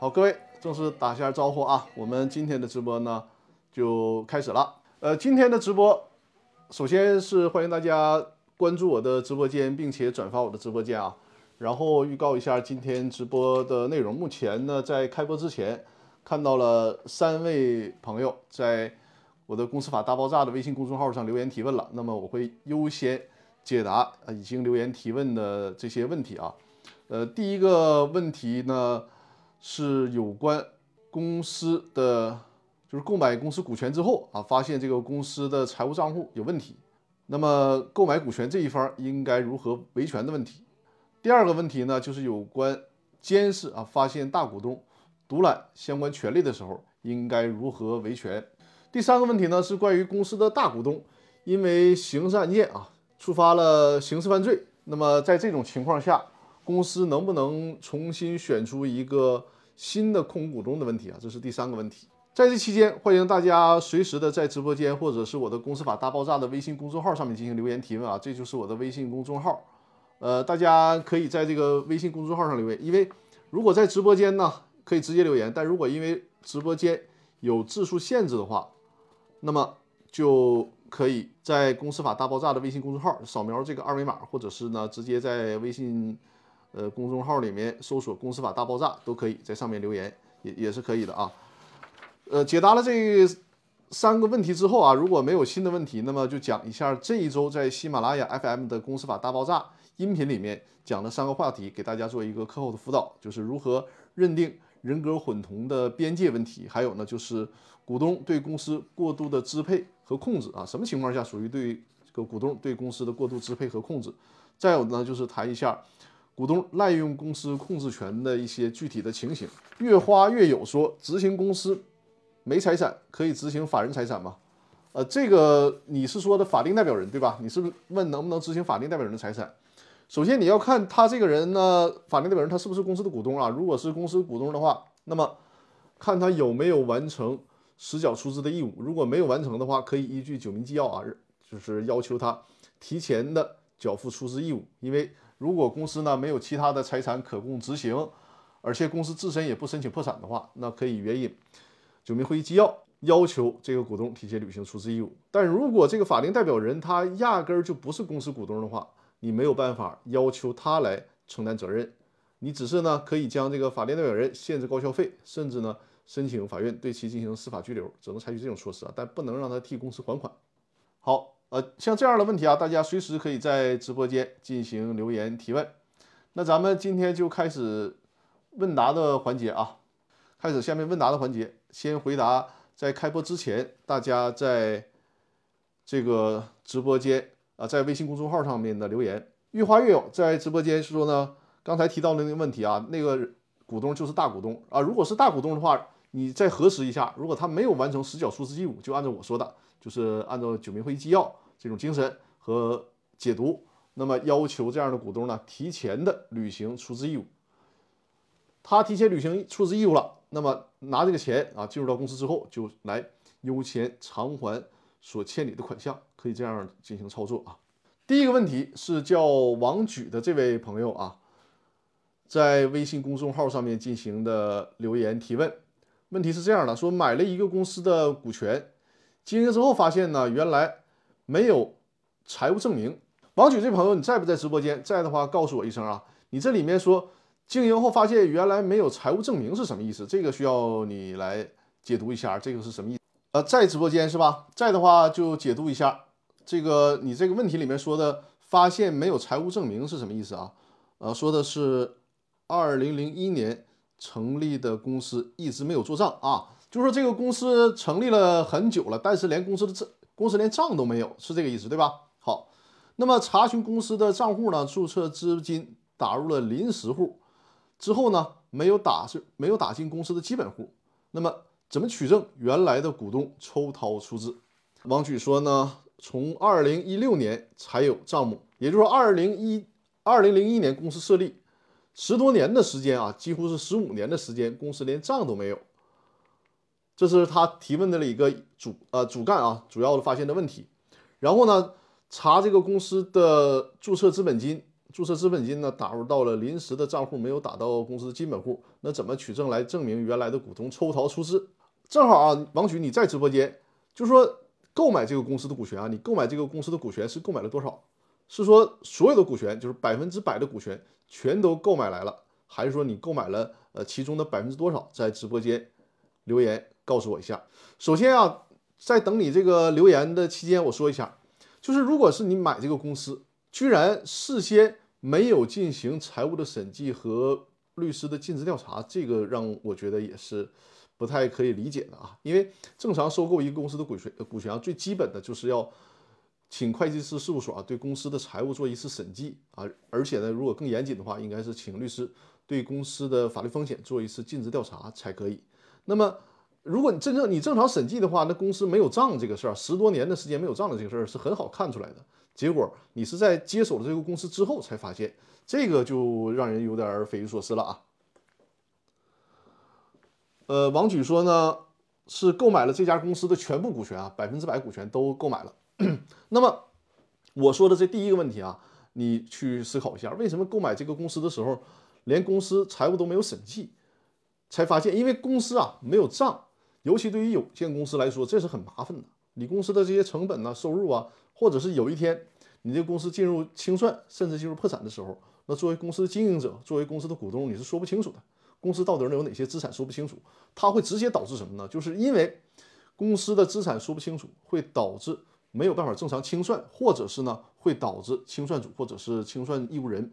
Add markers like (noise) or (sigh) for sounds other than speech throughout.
好，各位正式打下招呼啊！我们今天的直播呢就开始了。呃，今天的直播，首先是欢迎大家关注我的直播间，并且转发我的直播间啊。然后预告一下今天直播的内容。目前呢，在开播之前，看到了三位朋友在我的《公司法大爆炸》的微信公众号上留言提问了。那么我会优先解答已经留言提问的这些问题啊。呃，第一个问题呢。是有关公司的，就是购买公司股权之后啊，发现这个公司的财务账户有问题，那么购买股权这一方应该如何维权的问题。第二个问题呢，就是有关监事啊，发现大股东独揽相关权利的时候，应该如何维权。第三个问题呢，是关于公司的大股东因为刑事案件啊触发了刑事犯罪，那么在这种情况下。公司能不能重新选出一个新的控股股东的问题啊？这是第三个问题。在这期间，欢迎大家随时的在直播间或者是我的公司法大爆炸的微信公众号上面进行留言提问啊，这就是我的微信公众号。呃，大家可以在这个微信公众号上留言，因为如果在直播间呢，可以直接留言，但如果因为直播间有字数限制的话，那么就可以在公司法大爆炸的微信公众号扫描这个二维码，或者是呢直接在微信。呃，公众号里面搜索“公司法大爆炸”都可以在上面留言，也也是可以的啊。呃，解答了这三个问题之后啊，如果没有新的问题，那么就讲一下这一周在喜马拉雅 FM 的“公司法大爆炸”音频里面讲的三个话题，给大家做一个课后的辅导，就是如何认定人格混同的边界问题，还有呢就是股东对公司过度的支配和控制啊，什么情况下属于对这个股东对公司的过度支配和控制？再有呢就是谈一下。股东滥用公司控制权的一些具体的情形，越花越有说执行公司没财产可以执行法人财产吗？呃，这个你是说的法定代表人对吧？你是不是问能不能执行法定代表人的财产？首先你要看他这个人呢，法定代表人他是不是公司的股东啊？如果是公司股东的话，那么看他有没有完成实缴出资的义务。如果没有完成的话，可以依据《九民纪要》啊，就是要求他提前的缴付出资义务，因为。如果公司呢没有其他的财产可供执行，而且公司自身也不申请破产的话，那可以援引九民会议纪要，要求这个股东提前履行出资义务。但如果这个法定代表人他压根儿就不是公司股东的话，你没有办法要求他来承担责任，你只是呢可以将这个法定代表人限制高消费，甚至呢申请法院对其进行司法拘留，只能采取这种措施啊，但不能让他替公司还款。好。呃，像这样的问题啊，大家随时可以在直播间进行留言提问。那咱们今天就开始问答的环节啊，开始下面问答的环节，先回答在开播之前大家在这个直播间啊，在微信公众号上面的留言。越花越有在直播间说呢，刚才提到的那个问题啊，那个股东就是大股东啊，如果是大股东的话，你再核实一下，如果他没有完成实缴出资义务，就按照我说的，就是按照九民会议纪要。这种精神和解读，那么要求这样的股东呢，提前的履行出资义务。他提前履行出资义务了，那么拿这个钱啊，进入到公司之后，就来优先偿还所欠你的款项，可以这样进行操作啊。第一个问题是叫王举的这位朋友啊，在微信公众号上面进行的留言提问。问题是这样的，说买了一个公司的股权，经营之后发现呢，原来。没有财务证明，王举这朋友，你在不在直播间？在的话，告诉我一声啊。你这里面说经营后发现原来没有财务证明是什么意思？这个需要你来解读一下，这个是什么意思？呃，在直播间是吧？在的话就解读一下这个你这个问题里面说的发现没有财务证明是什么意思啊？呃，说的是二零零一年成立的公司一直没有做账啊，就说这个公司成立了很久了，但是连公司的账。公司连账都没有，是这个意思对吧？好，那么查询公司的账户呢？注册资金打入了临时户之后呢，没有打是没有打进公司的基本户。那么怎么取证原来的股东抽逃出资？王举说呢，从二零一六年才有账目，也就是说二零一二零零一年公司设立十多年的时间啊，几乎是十五年的时间，公司连账都没有。这是他提问的了一个主呃主干啊，主要的发现的问题。然后呢，查这个公司的注册资本金注册资本金呢打入到了临时的账户，没有打到公司的基本户，那怎么取证来证明原来的股东抽逃出资？正好啊，王局你在直播间，就说购买这个公司的股权啊，你购买这个公司的股权是购买了多少？是说所有的股权就是百分之百的股权全都购买来了，还是说你购买了呃其中的百分之多少？在直播间留言告诉我一下。首先啊，在等你这个留言的期间，我说一下，就是如果是你买这个公司，居然事先没有进行财务的审计和律师的尽职调查，这个让我觉得也是不太可以理解的啊。因为正常收购一个公司的股权，股权啊，最基本的就是要。请会计师事务所啊对公司的财务做一次审计啊，而且呢，如果更严谨的话，应该是请律师对公司的法律风险做一次尽职调查才可以。那么，如果你真正你正常审计的话，那公司没有账这个事儿，十多年的时间没有账的这个事儿是很好看出来的。结果你是在接手了这个公司之后才发现，这个就让人有点匪夷所思了啊。呃，王举说呢，是购买了这家公司的全部股权啊，百分之百股权都购买了。(clears throat) 那么我说的这第一个问题啊，你去思考一下，为什么购买这个公司的时候，连公司财务都没有审计，才发现，因为公司啊没有账，尤其对于有限公司来说，这是很麻烦的。你公司的这些成本呢、收入啊，或者是有一天你这公司进入清算，甚至进入破产的时候，那作为公司经营者，作为公司的股东，你是说不清楚的。公司到底有哪些资产说不清楚，它会直接导致什么呢？就是因为公司的资产说不清楚，会导致。没有办法正常清算，或者是呢会导致清算组或者是清算义务人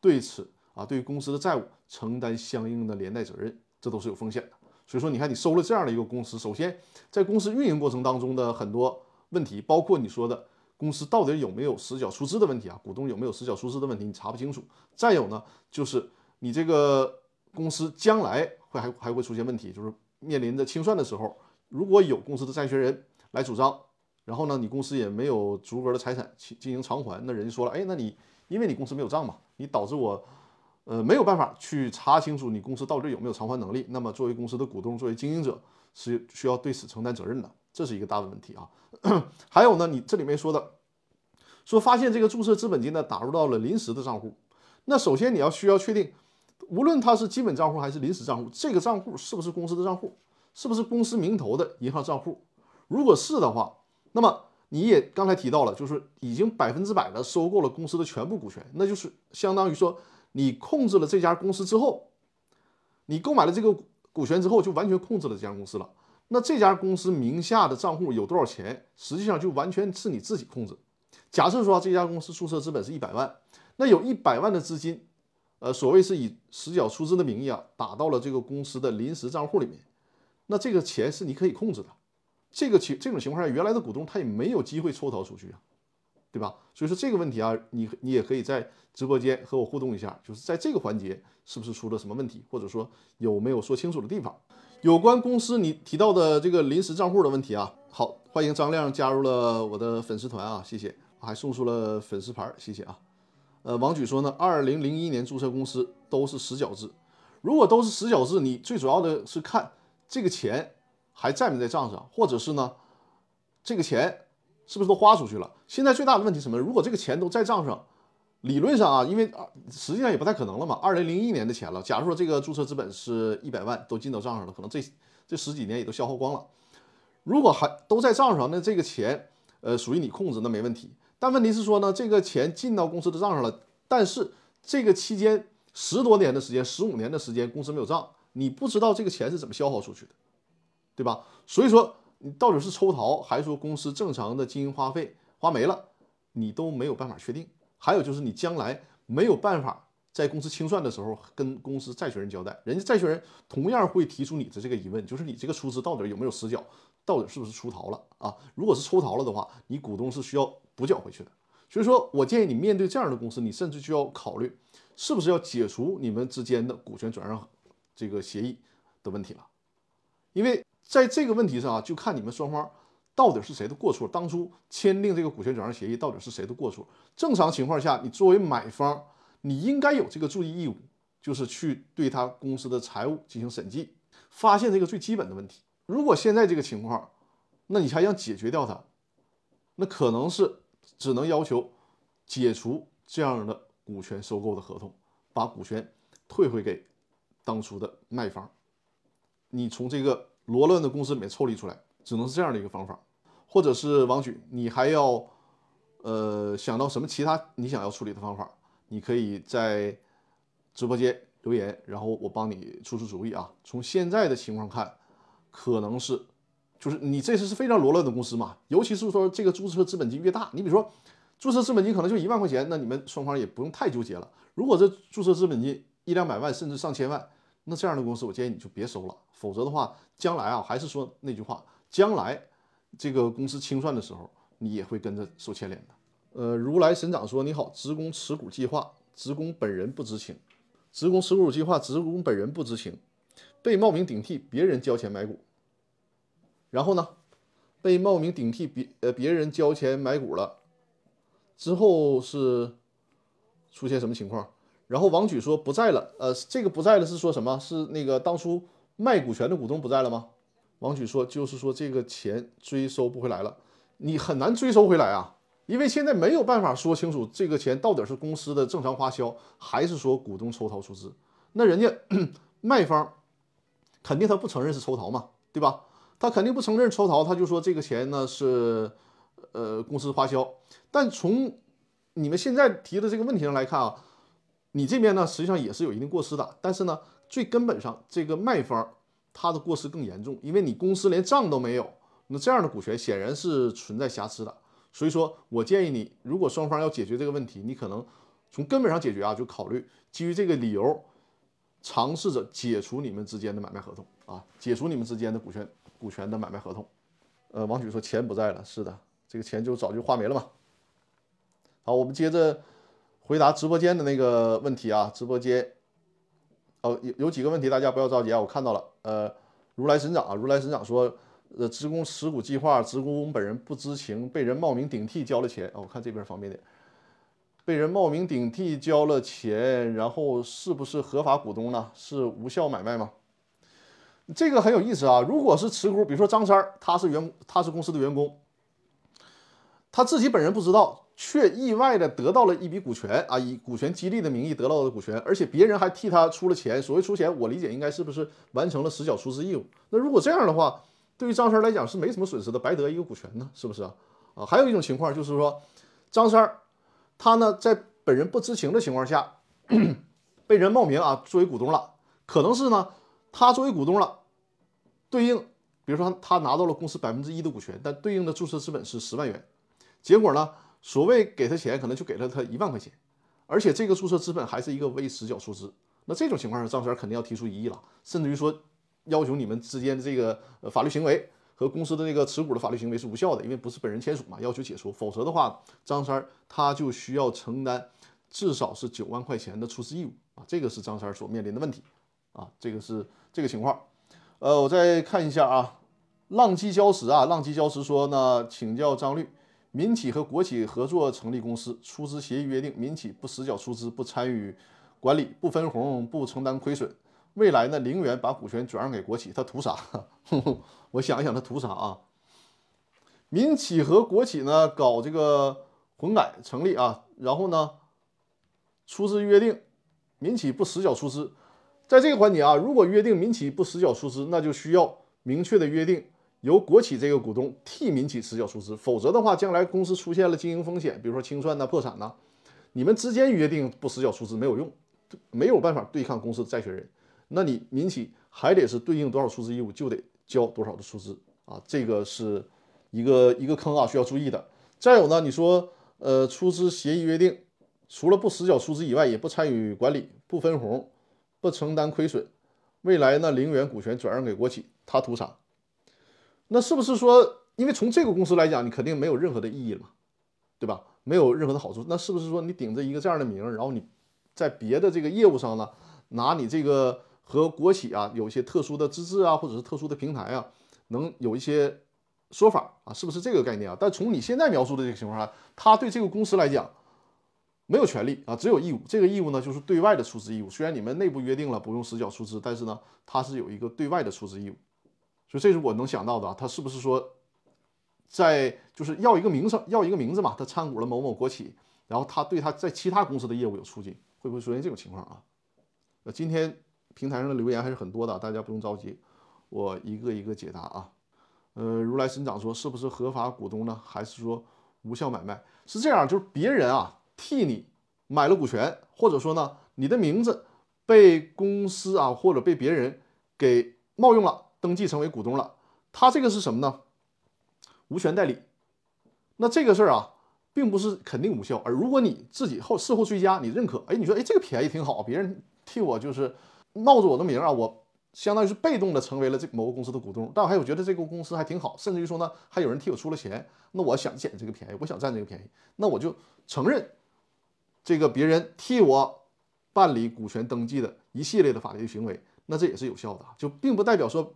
对此啊对公司的债务承担相应的连带责任，这都是有风险的。所以说，你看你收了这样的一个公司，首先在公司运营过程当中的很多问题，包括你说的公司到底有没有实缴出资的问题啊，股东有没有实缴出资的问题，你查不清楚。再有呢，就是你这个公司将来会还还会出现问题，就是面临着清算的时候，如果有公司的债权人来主张。然后呢，你公司也没有足额的财产进进行偿还，那人家说了，哎，那你因为你公司没有账嘛，你导致我，呃，没有办法去查清楚你公司到底有没有偿还能力。那么作为公司的股东，作为经营者是需要对此承担责任的，这是一个大的问题啊。(clears throat) 还有呢，你这里面说的，说发现这个注册资本金呢打入到了临时的账户，那首先你要需要确定，无论它是基本账户还是临时账户，这个账户是不是公司的账户，是不是公司名头的银行账户？如果是的话。那么你也刚才提到了，就是已经百分之百的收购了公司的全部股权，那就是相当于说你控制了这家公司之后，你购买了这个股权之后，就完全控制了这家公司了。那这家公司名下的账户有多少钱，实际上就完全是你自己控制。假设说这家公司注册资本是一百万，那有一百万的资金，呃，所谓是以实缴出资的名义啊，打到了这个公司的临时账户里面，那这个钱是你可以控制的。这个情这种情况下，原来的股东他也没有机会抽逃出去啊，对吧？所以说这个问题啊，你你也可以在直播间和我互动一下，就是在这个环节是不是出了什么问题，或者说有没有说清楚的地方？有关公司你提到的这个临时账户的问题啊，好，欢迎张亮加入了我的粉丝团啊，谢谢，还送出了粉丝牌，谢谢啊。呃，王举说呢，二零零一年注册公司都是实缴制，如果都是实缴制，你最主要的是看这个钱。还在没在账上，或者是呢，这个钱是不是都花出去了？现在最大的问题什么？如果这个钱都在账上，理论上啊，因为啊，实际上也不太可能了嘛。二零零一年的钱了，假如说这个注册资本是一百万都进到账上了，可能这这十几年也都消耗光了。如果还都在账上，那这个钱呃属于你控制，那没问题。但问题是说呢，这个钱进到公司的账上了，但是这个期间十多年的时间，十五年的时间，公司没有账，你不知道这个钱是怎么消耗出去的。对吧？所以说你到底是抽逃，还是说公司正常的经营花费花没了，你都没有办法确定。还有就是你将来没有办法在公司清算的时候跟公司债权人交代，人家债权人同样会提出你的这个疑问，就是你这个出资到底有没有实缴，到底是不是出逃了啊？如果是抽逃了的话，你股东是需要补缴回去的。所以说我建议你面对这样的公司，你甚至就要考虑是不是要解除你们之间的股权转让这个协议的问题了，因为。在这个问题上啊，就看你们双方到底是谁的过错。当初签订这个股权转让协议，到底是谁的过错？正常情况下，你作为买方，你应该有这个注意义务，就是去对他公司的财务进行审计，发现这个最基本的问题。如果现在这个情况，那你还想解决掉它，那可能是只能要求解除这样的。股权收购的合同，把股权退回给当初的卖方。你从这个罗乱的公司里面抽离出来，只能是这样的一个方法。或者是王举，你还要呃想到什么其他你想要处理的方法？你可以在直播间留言，然后我帮你出出主意啊。从现在的情况看，可能是就是你这次是非常罗乱的公司嘛，尤其是说这个注册资本金越大，你比如说注册资本金可能就一万块钱，那你们双方也不用太纠结了。如果这注册资本金一两百万甚至上千万，那这样的公司我建议你就别收了，否则的话，将来啊还是说那句话，将来。这个公司清算的时候，你也会跟着受牵连的。呃，如来神掌说：“你好，职工持股计划，职工本人不知情。职工持股计划，职工本人不知情，被冒名顶替别人交钱买股。然后呢，被冒名顶替别呃别人交钱买股了，之后是出现什么情况？然后王举说不在了。呃，这个不在了是说什么？是那个当初卖股权的股东不在了吗？”王举说：“就是说这个钱追收不回来了，你很难追收回来啊，因为现在没有办法说清楚这个钱到底是公司的正常花销，还是说股东抽逃出资。那人家 (clears throat) 卖方肯定他不承认是抽逃嘛，对吧？他肯定不承认抽逃，他就说这个钱呢是呃公司花销。但从你们现在提的这个问题上来看啊，你这边呢实际上也是有一定过失的。但是呢，最根本上这个卖方。”他的过失更严重，因为你公司连账都没有，那这样的股权显然是存在瑕疵的。所以说我建议你，如果双方要解决这个问题，你可能从根本上解决啊，就考虑基于这个理由，尝试着解除你们之间的买卖合同啊，解除你们之间的股权股权的买卖合同。呃，王举说钱不在了，是的，这个钱就早就花没了嘛。好，我们接着回答直播间的那个问题啊，直播间。哦，有有几个问题，大家不要着急啊！我看到了，呃，如来神掌啊，如来神掌说，呃，职工持股计划，职工本人不知情，被人冒名顶替交了钱。哦，我看这边方便点，被人冒名顶替交了钱，然后是不是合法股东呢？是无效买卖吗？这个很有意思啊！如果是持股，比如说张三儿，他是员，他是公司的员工，他自己本人不知道。却意外的得到了一笔股权啊，以股权激励的名义得到的股权，而且别人还替他出了钱。所谓出钱，我理解应该是不是完成了实缴出资义务？那如果这样的话，对于张三来讲是没什么损失的，白得一个股权呢，是不是啊？啊，还有一种情况就是说，张三他呢在本人不知情的情况下，被人冒名啊作为股东了，可能是呢他作为股东了，对应比如说他拿到了公司百分之一的股权，但对应的注册资本是十万元，结果呢？所谓给他钱，可能就给了他一万块钱，而且这个注册资本还是一个未实缴出资。那这种情况下，张三肯定要提出异议了，甚至于说要求你们之间的这个法律行为和公司的那个持股的法律行为是无效的，因为不是本人签署嘛，要求解除。否则的话，张三他就需要承担至少是九万块钱的出资义务啊，这个是张三所面临的问题啊，这个是这个情况。呃，我再看一下啊，浪迹礁石啊，浪迹礁石说呢，请教张律。民企和国企合作成立公司，出资协议约定，民企不实缴出资，不参与管理，不分红，不承担亏损。未来呢，零元把股权转让给国企，他图啥？(laughs) 我想一想，他图啥啊？民企和国企呢搞这个混改成立啊，然后呢，出资约定，民企不实缴出资，在这个环节啊，如果约定民企不实缴出资，那就需要明确的约定。由国企这个股东替民企实缴出资，否则的话，将来公司出现了经营风险，比如说清算呐、破产呐，你们之间约定不实缴出资没有用，没有办法对抗公司的债权人，那你民企还得是对应多少出资义务就得交多少的出资啊，这个是一个一个坑啊，需要注意的。再有呢，你说呃出资协议约定，除了不实缴出资以外，也不参与管理、不分红、不承担亏损，未来呢零元股权转让给国企，他图啥？那是不是说，因为从这个公司来讲，你肯定没有任何的意义了嘛，对吧？没有任何的好处。那是不是说你顶着一个这样的名，然后你在别的这个业务上呢，拿你这个和国企啊有一些特殊的资质啊，或者是特殊的平台啊，能有一些说法啊？是不是这个概念啊？但从你现在描述的这个情况下，他对这个公司来讲没有权利啊，只有义务。这个义务呢，就是对外的出资义务。虽然你们内部约定了不用实缴出资，但是呢，他是有一个对外的出资义务。所以这是我能想到的，他是不是说，在就是要一个名声，要一个名字嘛？他参股了某某国企，然后他对他在其他公司的业务有促进，会不会出现这种情况啊？呃，今天平台上的留言还是很多的，大家不用着急，我一个一个解答啊。呃，如来神掌说是不是合法股东呢？还是说无效买卖？是这样，就是别人啊替你买了股权，或者说呢你的名字被公司啊或者被别人给冒用了，登记成为股东了，他这个是什么呢？无权代理。那这个事儿啊，并不是肯定无效，而如果你自己后事后追加，你认可，哎，你说哎这个便宜挺好，别人替我就是冒着我的名啊，我。相当于是被动的成为了这某个公司的股东，但我还有觉得这个公司还挺好，甚至于说呢，还有人替我出了钱，那我想捡这个便宜，我想占这个便宜，那我就承认这个别人替我办理股权登记的一系列的法律行为，那这也是有效的，就并不代表说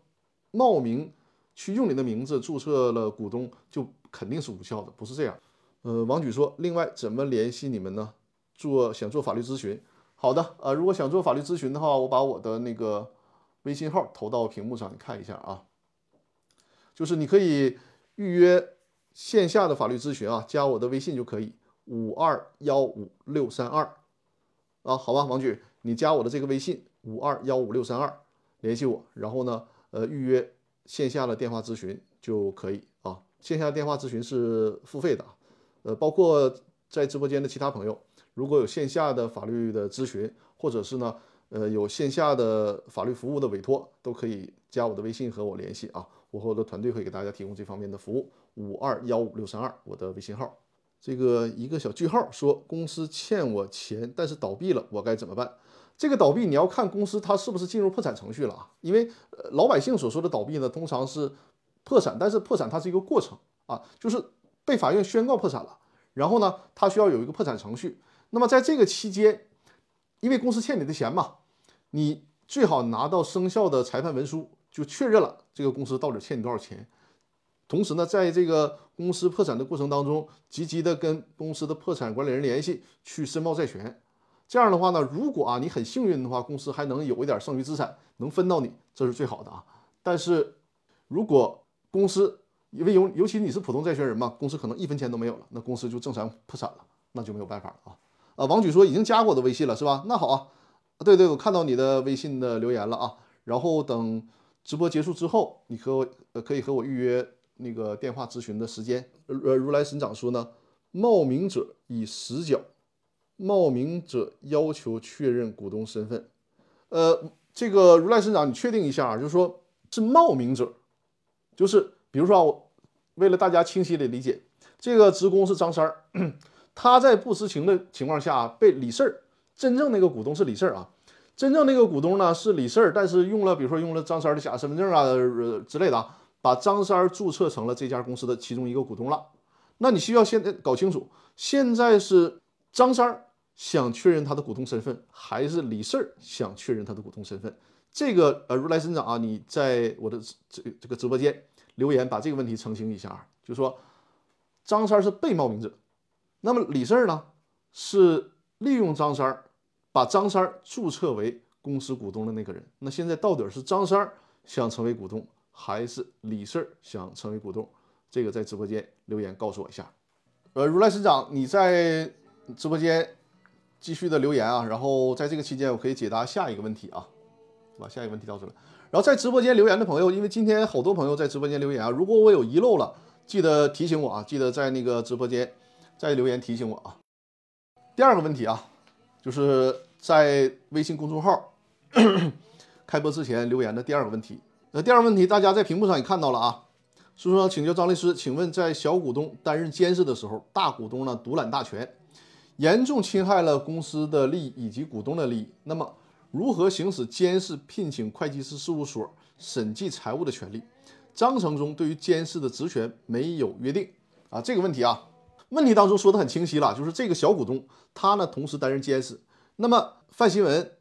冒名去用你的名字注册了股东就肯定是无效的，不是这样。呃，王举说，另外怎么联系你们呢？做想做法律咨询，好的，呃，如果想做法律咨询的话，我把我的那个。微信号投到屏幕上，你看一下啊，就是你可以预约线下的法律咨询啊，加我的微信就可以，五二幺五六三二啊，好吧，王局，你加我的这个微信五二幺五六三二联系我，然后呢，呃，预约线下的电话咨询就可以啊，线下电话咨询是付费的，呃，包括在直播间的其他朋友，如果有线下的法律的咨询，或者是呢。呃，有线下的法律服务的委托，都可以加我的微信和我联系啊，我和我的团队会给大家提供这方面的服务。五二幺五六三二，我的微信号。这个一个小句号说，公司欠我钱，但是倒闭了，我该怎么办？这个倒闭你要看公司它是不是进入破产程序了啊？因为老百姓所说的倒闭呢，通常是破产，但是破产它是一个过程啊，就是被法院宣告破产了，然后呢，它需要有一个破产程序。那么在这个期间，因为公司欠你的钱嘛，你最好拿到生效的裁判文书，就确认了这个公司到底欠你多少钱。同时呢，在这个公司破产的过程当中，积极的跟公司的破产管理人联系，去申报债权。这样的话呢，如果啊你很幸运的话，公司还能有一点剩余资产能分到你，这是最好的啊。但是如果公司因为尤尤其你是普通债权人嘛，公司可能一分钱都没有了，那公司就正常破产了，那就没有办法了啊。啊，王举说已经加过我的微信了，是吧？那好啊，对对，我看到你的微信的留言了啊。然后等直播结束之后，你和我可以和我预约那个电话咨询的时间。呃，如来神掌说呢，冒名者以实缴，冒名者要求确认股东身份。呃，这个如来神掌，你确定一下啊，就是说是冒名者，就是比如说啊，我为了大家清晰的理解，这个职工是张三儿。他在不知情的情况下被李四儿，真正那个股东是李四儿啊，真正那个股东呢是李四儿，但是用了比如说用了张三儿的假身份证啊呃之类的啊，把张三儿注册成了这家公司的其中一个股东了。那你需要现在搞清楚，现在是张三儿想确认他的股东身份，还是李四儿想确认他的股东身份？这个呃，如来神掌啊，你在我的这这个直播间留言把这个问题澄清一下啊，就说张三是被冒名者。那么李四呢，是利用张三儿，把张三儿注册为公司股东的那个人。那现在到底是张三儿想成为股东，还是李四想成为股东？这个在直播间留言告诉我一下。呃，如来神掌，你在直播间继续的留言啊，然后在这个期间我可以解答下一个问题啊，把下一个问题到这了。然后在直播间留言的朋友，因为今天好多朋友在直播间留言啊，如果我有遗漏了，记得提醒我啊，记得在那个直播间。再留言提醒我啊。第二个问题啊，就是在微信公众号 (coughs) 开播之前留言的第二个问题。那第二个问题，大家在屏幕上也看到了啊。所以说，请教张律师，请问在小股东担任监事的时候，大股东呢独揽大权，严重侵害了公司的利益以及股东的利益。那么，如何行使监事聘请会计师事务所审计财务的权利？章程中对于监事的职权没有约定啊。这个问题啊。问题当中说的很清晰了，就是这个小股东他呢同时担任监事。那么范新闻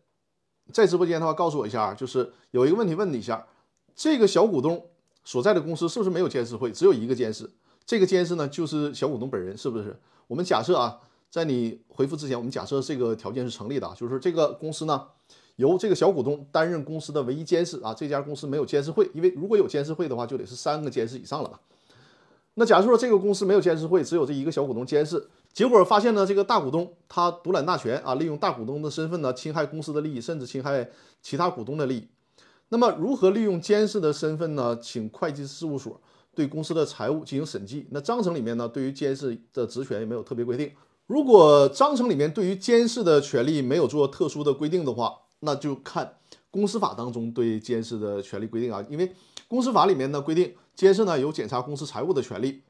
在直播间的话，告诉我一下啊，就是有一个问题问你一下，这个小股东所在的公司是不是没有监事会，只有一个监事？这个监事呢就是小股东本人，是不是？我们假设啊，在你回复之前，我们假设这个条件是成立的，就是这个公司呢由这个小股东担任公司的唯一监事啊。这家公司没有监事会，因为如果有监事会的话，就得是三个监事以上了吧？那假如说这个公司没有监事会，只有这一个小股东监事，结果发现呢，这个大股东他独揽大权啊，利用大股东的身份呢，侵害公司的利益，甚至侵害其他股东的利益。那么如何利用监事的身份呢？请会计事务所对公司的财务进行审计。那章程里面呢，对于监事的职权也没有特别规定。如果章程里面对于监事的权利没有做特殊的规定的话，那就看公司法当中对监事的权利规定啊，因为公司法里面呢规定。监事呢有检查公司财务的权利，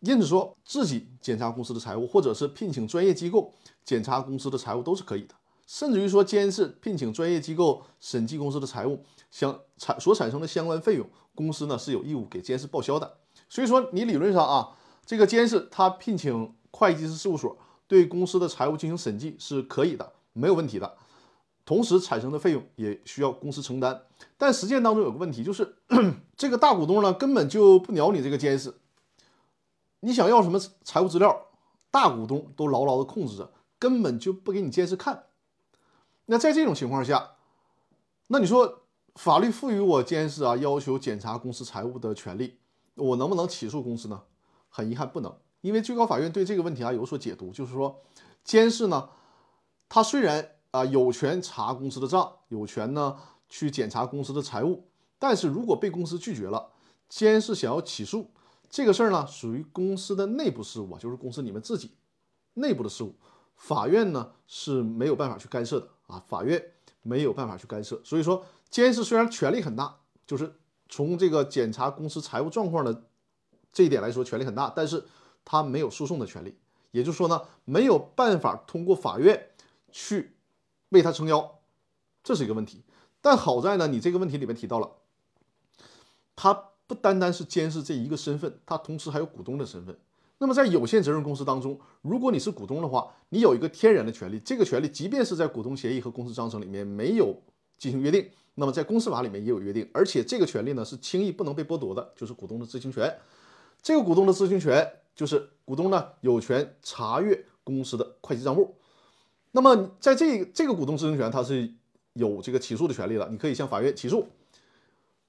因此说自己检查公司的财务，或者是聘请专业机构检查公司的财务都是可以的。甚至于说监事聘请专业机构审计公司的财务，相产所产生的相关费用，公司呢是有义务给监事报销的。所以说你理论上啊，这个监事他聘请会计师事务所对公司的财务进行审计是可以的，没有问题的。同时产生的费用也需要公司承担，但实践当中有个问题，就是 (clears throat) 这个大股东呢根本就不鸟你这个监事，你想要什么财务资料，大股东都牢牢的控制着，根本就不给你监事看。那在这种情况下，那你说法律赋予我监事啊要求检查公司财务的权利，我能不能起诉公司呢？很遗憾不能，因为最高法院对这个问题啊有所解读，就是说监事呢，他虽然。啊，有权查公司的账，有权呢去检查公司的财务。但是如果被公司拒绝了，监事想要起诉这个事儿呢，属于公司的内部事务啊，就是公司你们自己内部的事务，法院呢是没有办法去干涉的啊，法院没有办法去干涉。所以说，监事虽然权力很大，就是从这个检查公司财务状况的这一点来说，权力很大，但是他没有诉讼的权利，也就是说呢，没有办法通过法院去。为他撑腰，这是一个问题。但好在呢，你这个问题里面提到了，他不单单是监事这一个身份，他同时还有股东的身份。那么在有限责任公司当中，如果你是股东的话，你有一个天然的权利，这个权利即便是在股东协议和公司章程里面没有进行约定，那么在公司法里面也有约定，而且这个权利呢是轻易不能被剥夺的，就是股东的知情权。这个股东的知情权就是股东呢有权查阅公司的会计账簿。那么，在这这个股东知情权，他是有这个起诉的权利的。你可以向法院起诉。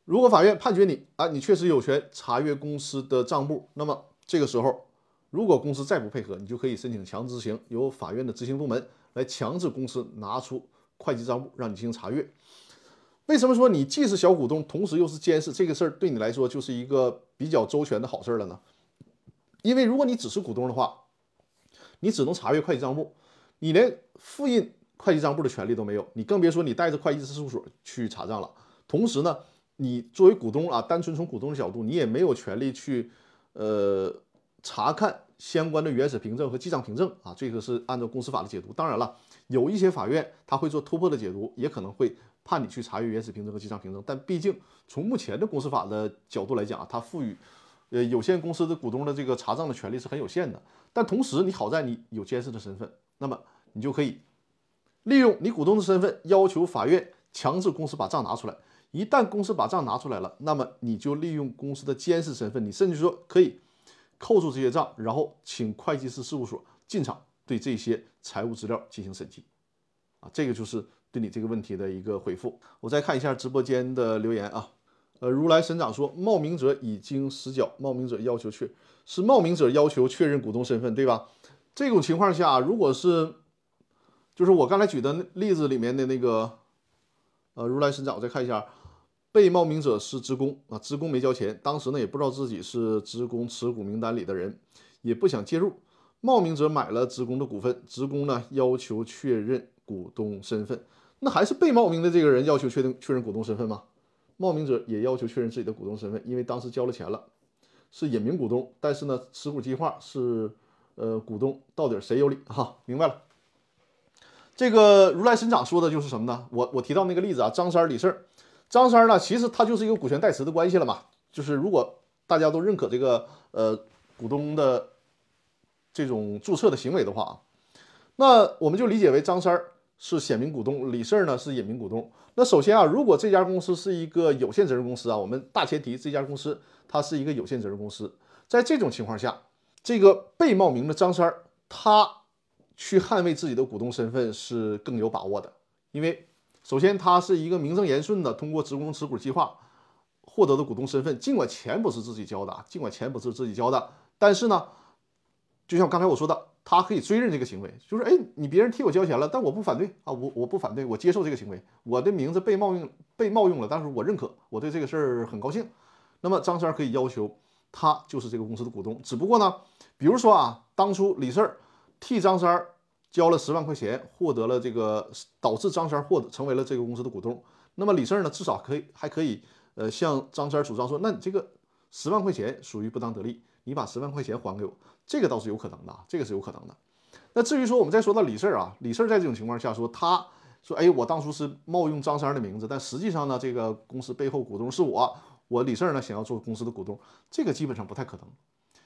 如果法院判决你啊，你确实有权查阅公司的账簿，那么这个时候，如果公司再不配合，你就可以申请强制执行，由法院的执行部门来强制公司拿出会计账簿让你进行查阅。为什么说你既是小股东，同时又是监事，这个事儿对你来说就是一个比较周全的好事儿了呢？因为如果你只是股东的话，你只能查阅会计账簿。你连复印会计账簿的权利都没有，你更别说你带着会计师事务所去查账了。同时呢，你作为股东啊，单纯从股东的角度，你也没有权利去呃查看相关的原始凭证和记账凭证啊。这个是按照公司法的解读。当然了，有一些法院他会做突破的解读，也可能会判你去查阅原始凭证和记账凭证。但毕竟从目前的公司法的角度来讲啊，它赋予呃有限公司的股东的这个查账的权利是很有限的。但同时，你好在你有监事的身份。那么你就可以利用你股东的身份，要求法院强制公司把账拿出来。一旦公司把账拿出来了，那么你就利用公司的监事身份，你甚至说可以扣住这些账，然后请会计师事务所进场对这些财务资料进行审计。啊，这个就是对你这个问题的一个回复。我再看一下直播间的留言啊。呃，如来神掌说，冒名者已经实缴，冒名者要求确是冒名者要求确认股东身份，对吧？这种情况下，如果是，就是我刚才举的例子里面的那个，呃，如来神掌，我再看一下，被冒名者是职工啊，职工没交钱，当时呢也不知道自己是职工持股名单里的人，也不想介入，冒名者买了职工的股份，职工呢要求确认股东身份，那还是被冒名的这个人要求确定确认股东身份吗？冒名者也要求确认自己的股东身份，因为当时交了钱了，是隐名股东，但是呢持股计划是。呃，股东到底谁有理？哈，明白了。这个如来神掌说的就是什么呢？我我提到那个例子啊，张三李四，张三呢，其实他就是一个股权代持的关系了嘛。就是如果大家都认可这个呃股东的这种注册的行为的话啊，那我们就理解为张三是显名股东，李四呢是隐名股东。那首先啊，如果这家公司是一个有限责任公司啊，我们大前提这家公司它是一个有限责任公司，在这种情况下。这个被冒名的张三儿，他去捍卫自己的股东身份是更有把握的，因为首先他是一个名正言顺的通过职工持股计划获得的股东身份，尽管钱不是自己交的，尽管钱不是自己交的，但是呢，就像刚才我说的，他可以追认这个行为，就是哎，你别人替我交钱了，但我不反对啊，我我不反对，我接受这个行为，我的名字被冒用被冒用了，但是我认可，我对这个事儿很高兴。那么张三可以要求他就是这个公司的股东，只不过呢，比如说啊，当初李四替张三交了十万块钱，获得了这个导致张三获得成为了这个公司的股东。那么李四呢，至少可以还可以，呃，向张三主张说，那你这个十万块钱属于不当得利，你把十万块钱还给我，这个倒是有可能的，这个是有可能的。那至于说我们再说到李四啊，李四在这种情况下说，他说，哎，我当初是冒用张三的名字，但实际上呢，这个公司背后股东是我，我李四呢想要做公司的股东，这个基本上不太可能，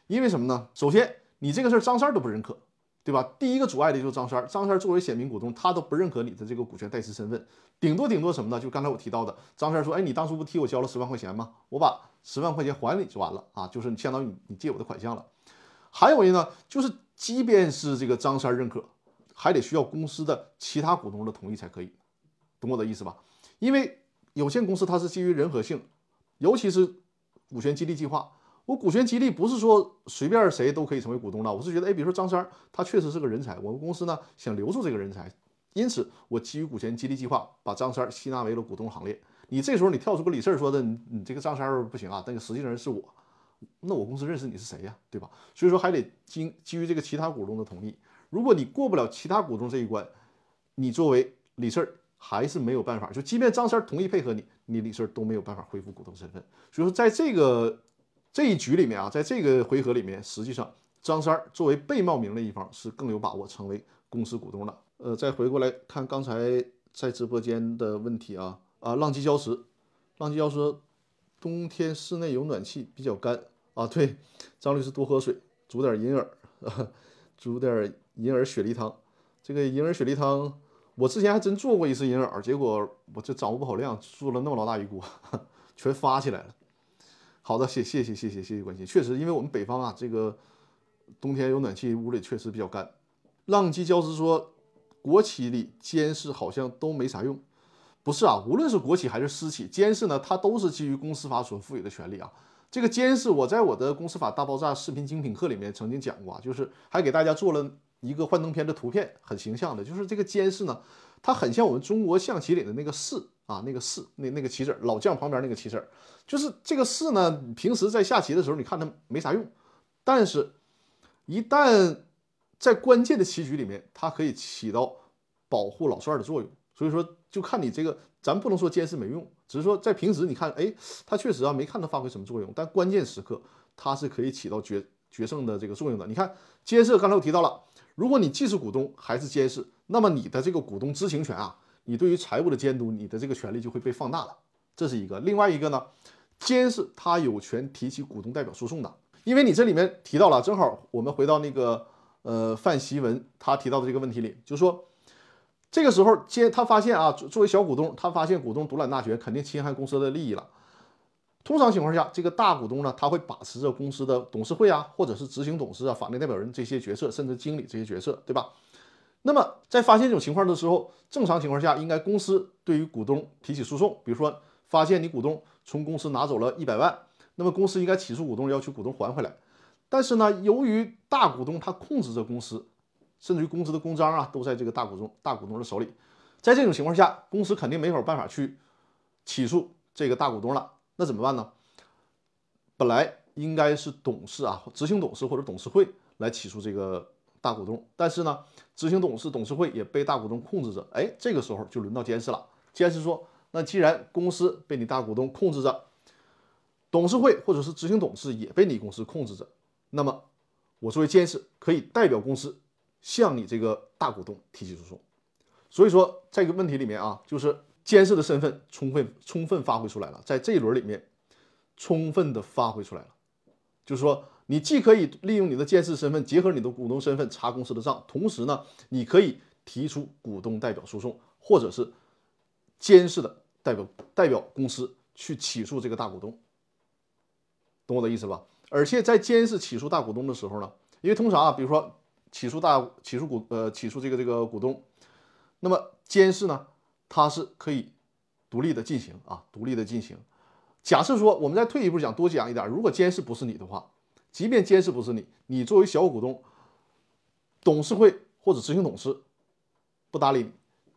因为什么呢？首先，你这个事儿张三都不认可。对吧？第一个阻碍的就是张三，张三作为显名股东，他都不认可你的这个股权代持身份，顶多顶多什么呢？就刚才我提到的，张三说：“哎，你当初不替我交了十万块钱吗？我把十万块钱还你就完了啊，就是你相当于你借我的款项了。”还有一呢，就是即便是这个张三认可，还得需要公司的其他股东的同意才可以，懂我的意思吧？因为有限公司它是基于人和性，尤其是股权激励计划。我股权激励不是说随便谁都可以成为股东的，我是觉得，哎，比如说张三，他确实是个人才，我们公司呢想留住这个人才，因此我基于股权激励计划把张三吸纳为了股东行列。你这时候你跳出个李四说的，你这个张三不行啊，但是实际上是我，那我公司认识你是谁呀，对吧？所以说还得基基于这个其他股东的同意。如果你过不了其他股东这一关，你作为李四还是没有办法，就即便张三同意配合你，你李四都没有办法恢复股东身份。所以说在这个。这一局里面啊，在这个回合里面，实际上张三作为被冒名的一方是更有把握成为公司股东的。呃，再回过来看刚才在直播间的问题啊啊，浪迹礁石，浪迹礁石，冬天室内有暖气比较干啊。对，张律师多喝水，煮点银耳啊，(laughs) 煮点银耳雪梨汤。这个银耳雪梨汤，我之前还真做过一次银耳，结果我这掌握不好量，做了那么老大一锅，(laughs) 全发起来了。好的，谢谢谢谢谢谢谢关心。确实，因为我们北方啊，这个冬天有暖气，屋里确实比较干。浪迹礁石说，国企里监事好像都没啥用。不是啊，无论是国企还是私企，监事呢，它都是基于公司法所赋予的权利啊。这个监事，我在我的公司法大爆炸视频精品课里面曾经讲过啊，就是还给大家做了一个幻灯片的图片，很形象的，就是这个监事呢，它很像我们中国象棋里的那个士。啊，那个士，那那个棋子，老将旁边那个棋子，就是这个士呢。平时在下棋的时候，你看它没啥用，但是，一旦在关键的棋局里面，它可以起到保护老帅的作用。所以说，就看你这个，咱不能说监视没用，只是说在平时你看，哎，他确实啊没看他发挥什么作用，但关键时刻它是可以起到决决胜的这个作用的。你看监视，刚才我提到了，如果你既是股东还是监事，那么你的这个股东知情权啊。你对于财务的监督，你的这个权利就会被放大了，这是一个。另外一个呢，监事他有权提起股东代表诉讼的，因为你这里面提到了，正好我们回到那个呃范希文他提到的这个问题里，就是说这个时候监他发现啊，作为小股东，他发现股东独揽大权，肯定侵害公司的利益了。通常情况下，这个大股东呢，他会把持着公司的董事会啊，或者是执行董事啊、法定代表人这些角色，甚至经理这些角色，对吧？那么，在发现这种情况的时候，正常情况下，应该公司对于股东提起诉讼。比如说，发现你股东从公司拿走了一百万，那么公司应该起诉股东，要求股东还回来。但是呢，由于大股东他控制着公司，甚至于公司的公章啊，都在这个大股东大股东的手里。在这种情况下，公司肯定没有办法去起诉这个大股东了。那怎么办呢？本来应该是董事啊，执行董事或者董事会来起诉这个。大股东，但是呢，执行董事、董事会也被大股东控制着。哎，这个时候就轮到监事了。监事说：“那既然公司被你大股东控制着，董事会或者是执行董事也被你公司控制着，那么我作为监事可以代表公司向你这个大股东提起诉讼。”所以说，这个问题里面啊，就是监事的身份充分充分发挥出来了，在这一轮里面充分的发挥出来了，就是说。你既可以利用你的监事身份，结合你的股东身份查公司的账，同时呢，你可以提出股东代表诉讼，或者是监事的代表代表公司去起诉这个大股东，懂我的意思吧？而且在监事起诉大股东的时候呢，因为通常啊，比如说起诉大起诉股呃起诉这个这个股东，那么监事呢，他是可以独立的进行啊，独立的进行。假设说，我们再退一步讲，多讲一点，如果监事不是你的话，即便监事不是你，你作为小股东，董事会或者执行董事不搭理你，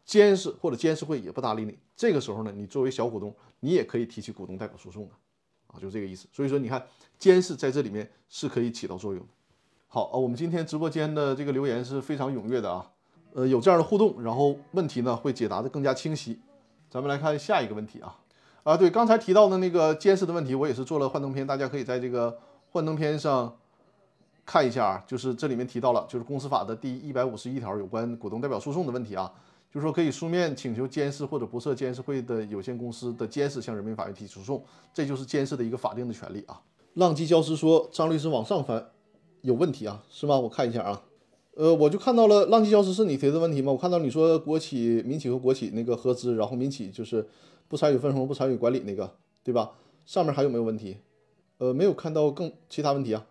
监事或者监事会也不搭理你，这个时候呢，你作为小股东，你也可以提起股东代表诉讼的，啊，就这个意思。所以说，你看监事在这里面是可以起到作用。好啊，我们今天直播间的这个留言是非常踊跃的啊，呃，有这样的互动，然后问题呢会解答的更加清晰。咱们来看下一个问题啊，啊，对，刚才提到的那个监事的问题，我也是做了幻灯片，大家可以在这个幻灯片上看一下啊，就是这里面提到了，就是公司法的第一百五十一条有关股东代表诉讼的问题啊，就是说可以书面请求监事或者不设监事会的有限公司的监事向人民法院提起诉讼，这就是监事的一个法定的权利啊。浪迹教师说，张律师往上翻有问题啊，是吗？我看一下啊。呃，我就看到了浪迹消失是你提的问题吗？我看到你说国企、民企和国企那个合资，然后民企就是不参与分红、不参与管理那个，对吧？上面还有没有问题？呃，没有看到更其他问题啊，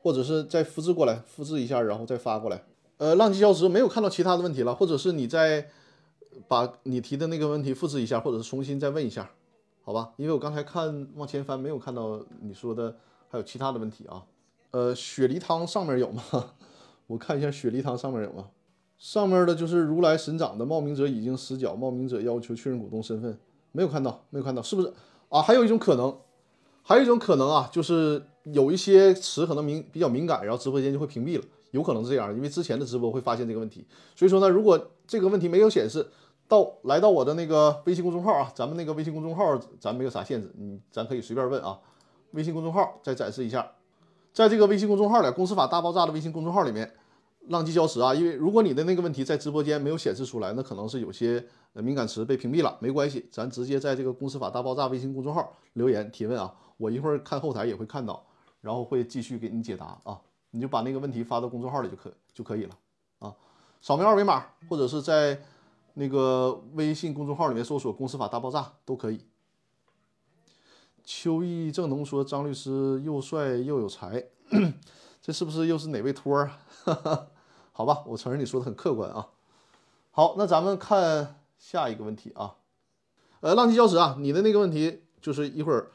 或者是再复制过来，复制一下然后再发过来。呃，浪迹消失没有看到其他的问题了，或者是你再把你提的那个问题复制一下，或者是重新再问一下，好吧？因为我刚才看往前翻，没有看到你说的还有其他的问题啊。呃，雪梨汤上面有吗？(laughs) 我看一下雪梨汤上面有吗？上面的就是如来神掌的冒名者已经死角，冒名者要求确认股东身份，没有看到，没有看到，是不是啊？还有一种可能，还有一种可能啊，就是有一些词可能敏比较敏感，然后直播间就会屏蔽了，有可能是这样，因为之前的直播会发现这个问题。所以说呢，如果这个问题没有显示到来到我的那个微信公众号啊，咱们那个微信公众号咱没有啥限制，你咱可以随便问啊。微信公众号再展示一下，在这个微信公众号里，公司法大爆炸的微信公众号里面。浪迹消失啊！因为如果你的那个问题在直播间没有显示出来，那可能是有些敏感词被屏蔽了。没关系，咱直接在这个“公司法大爆炸”微信公众号留言提问啊，我一会儿看后台也会看到，然后会继续给你解答啊。你就把那个问题发到公众号里就可就可以了啊。扫描二维码，或者是在那个微信公众号里面搜索“公司法大爆炸”都可以。秋意正浓说：“张律师又帅又有才。(clears throat) ”这是不是又是哪位托儿？(laughs) 好吧，我承认你说的很客观啊。好，那咱们看下一个问题啊。呃，浪迹教师啊，你的那个问题就是一会儿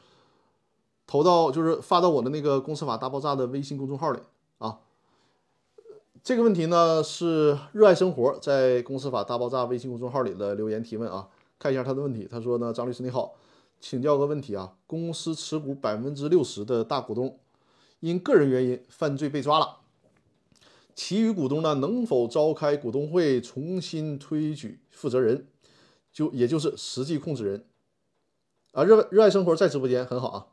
投到，就是发到我的那个公司法大爆炸的微信公众号里啊。这个问题呢是热爱生活在公司法大爆炸微信公众号里的留言提问啊。看一下他的问题，他说呢，张律师你好，请教个问题啊，公司持股百分之六十的大股东。因个人原因犯罪被抓了，其余股东呢能否召开股东会重新推举负责人？就也就是实际控制人啊。热热爱生活在直播间很好啊。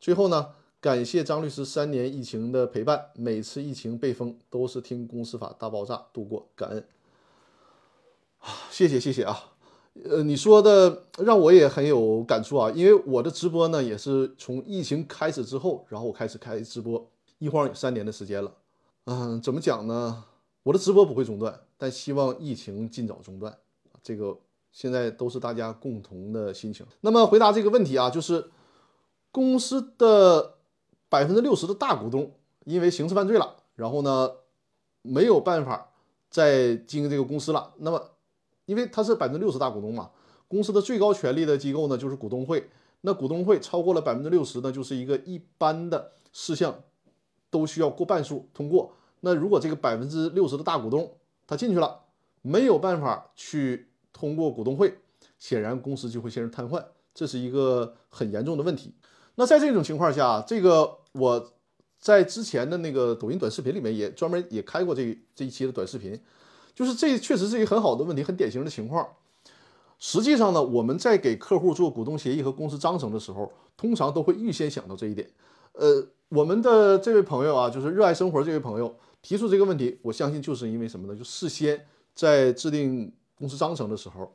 最后呢，感谢张律师三年疫情的陪伴，每次疫情被封都是听公司法大爆炸度过，感恩啊，谢谢谢谢啊。呃，你说的让我也很有感触啊，因为我的直播呢也是从疫情开始之后，然后我开始开直播，一晃有三年的时间了。嗯，怎么讲呢？我的直播不会中断，但希望疫情尽早中断。这个现在都是大家共同的心情。那么回答这个问题啊，就是公司的百分之六十的大股东因为刑事犯罪了，然后呢没有办法再经营这个公司了，那么。因为他是百分之六十大股东嘛，公司的最高权力的机构呢就是股东会。那股东会超过了百分之六十呢，就是一个一般的事项都需要过半数通过。那如果这个百分之六十的大股东他进去了，没有办法去通过股东会，显然公司就会陷入瘫痪，这是一个很严重的问题。那在这种情况下，这个我在之前的那个抖音短视频里面也专门也开过这这一期的短视频。就是这确实是一个很好的问题，很典型的情况。实际上呢，我们在给客户做股东协议和公司章程的时候，通常都会预先想到这一点。呃，我们的这位朋友啊，就是热爱生活这位朋友提出这个问题，我相信就是因为什么呢？就事先在制定公司章程的时候，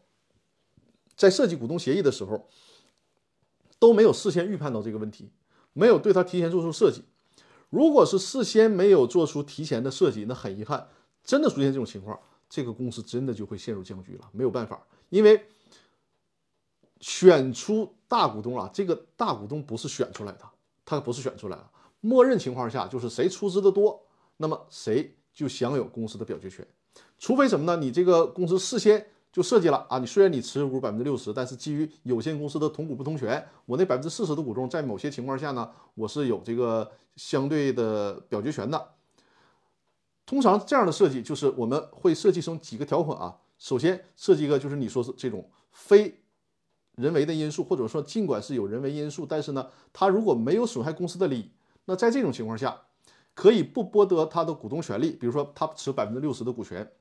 在设计股东协议的时候，都没有事先预判到这个问题，没有对他提前做出设计。如果是事先没有做出提前的设计，那很遗憾，真的出现这种情况。这个公司真的就会陷入僵局了，没有办法，因为选出大股东啊，这个大股东不是选出来的，他不是选出来的，默认情况下就是谁出资的多，那么谁就享有公司的表决权，除非什么呢？你这个公司事先就设计了啊，你虽然你持股百分之六十，但是基于有限公司的同股不同权，我那百分之四十的股东在某些情况下呢，我是有这个相对的表决权的。通常这样的设计就是我们会设计成几个条款啊。首先设计一个就是你说是这种非人为的因素，或者说尽管是有人为因素，但是呢，他如果没有损害公司的利益，那在这种情况下可以不剥夺他的股东权利。比如说他持百分之六十的股权，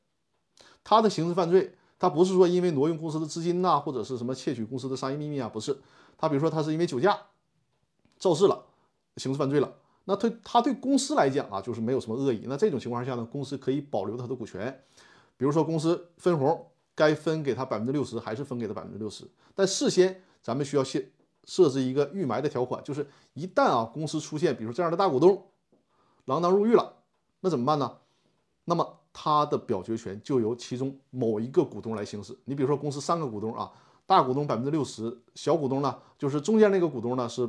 他的刑事犯罪。他不是说因为挪用公司的资金呐，或者是什么窃取公司的商业秘密啊，不是。他比如说他是因为酒驾肇事了，刑事犯罪了，那对他对公司来讲啊，就是没有什么恶意。那这种情况下呢，公司可以保留他的股权。比如说公司分红该分给他百分之六十，还是分给他百分之六十。但事先咱们需要先设置一个预埋的条款，就是一旦啊公司出现比如这样的大股东锒铛入狱了，那怎么办呢？那么。他的表决权就由其中某一个股东来行使。你比如说，公司三个股东啊，大股东百分之六十，小股东呢就是中间那个股东呢是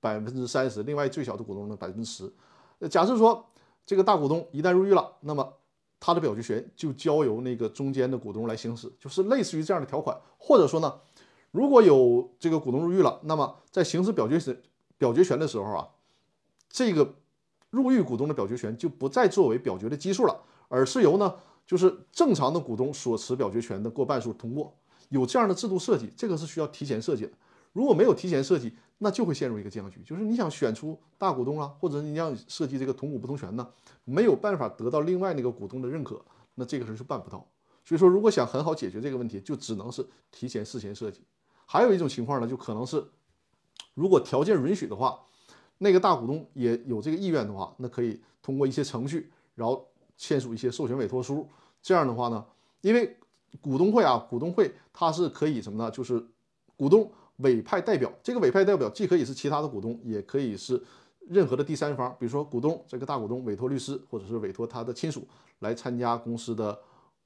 百分之三十，另外最小的股东呢百分之十。假设说这个大股东一旦入狱了，那么他的表决权就交由那个中间的股东来行使，就是类似于这样的条款。或者说呢，如果有这个股东入狱了，那么在行使表决时表决权的时候啊，这个入狱股东的表决权就不再作为表决的基数了。而是由呢，就是正常的股东所持表决权的过半数通过，有这样的制度设计，这个是需要提前设计的。如果没有提前设计，那就会陷入一个僵局，就是你想选出大股东啊，或者你想设计这个同股不同权呢，没有办法得到另外那个股东的认可，那这个事是办不到。所以说，如果想很好解决这个问题，就只能是提前事先设计。还有一种情况呢，就可能是如果条件允许的话，那个大股东也有这个意愿的话，那可以通过一些程序，然后。签署一些授权委托书，这样的话呢，因为股东会啊，股东会它是可以什么呢？就是股东委派代表，这个委派代表既可以是其他的股东，也可以是任何的第三方，比如说股东这个大股东委托律师，或者是委托他的亲属来参加公司的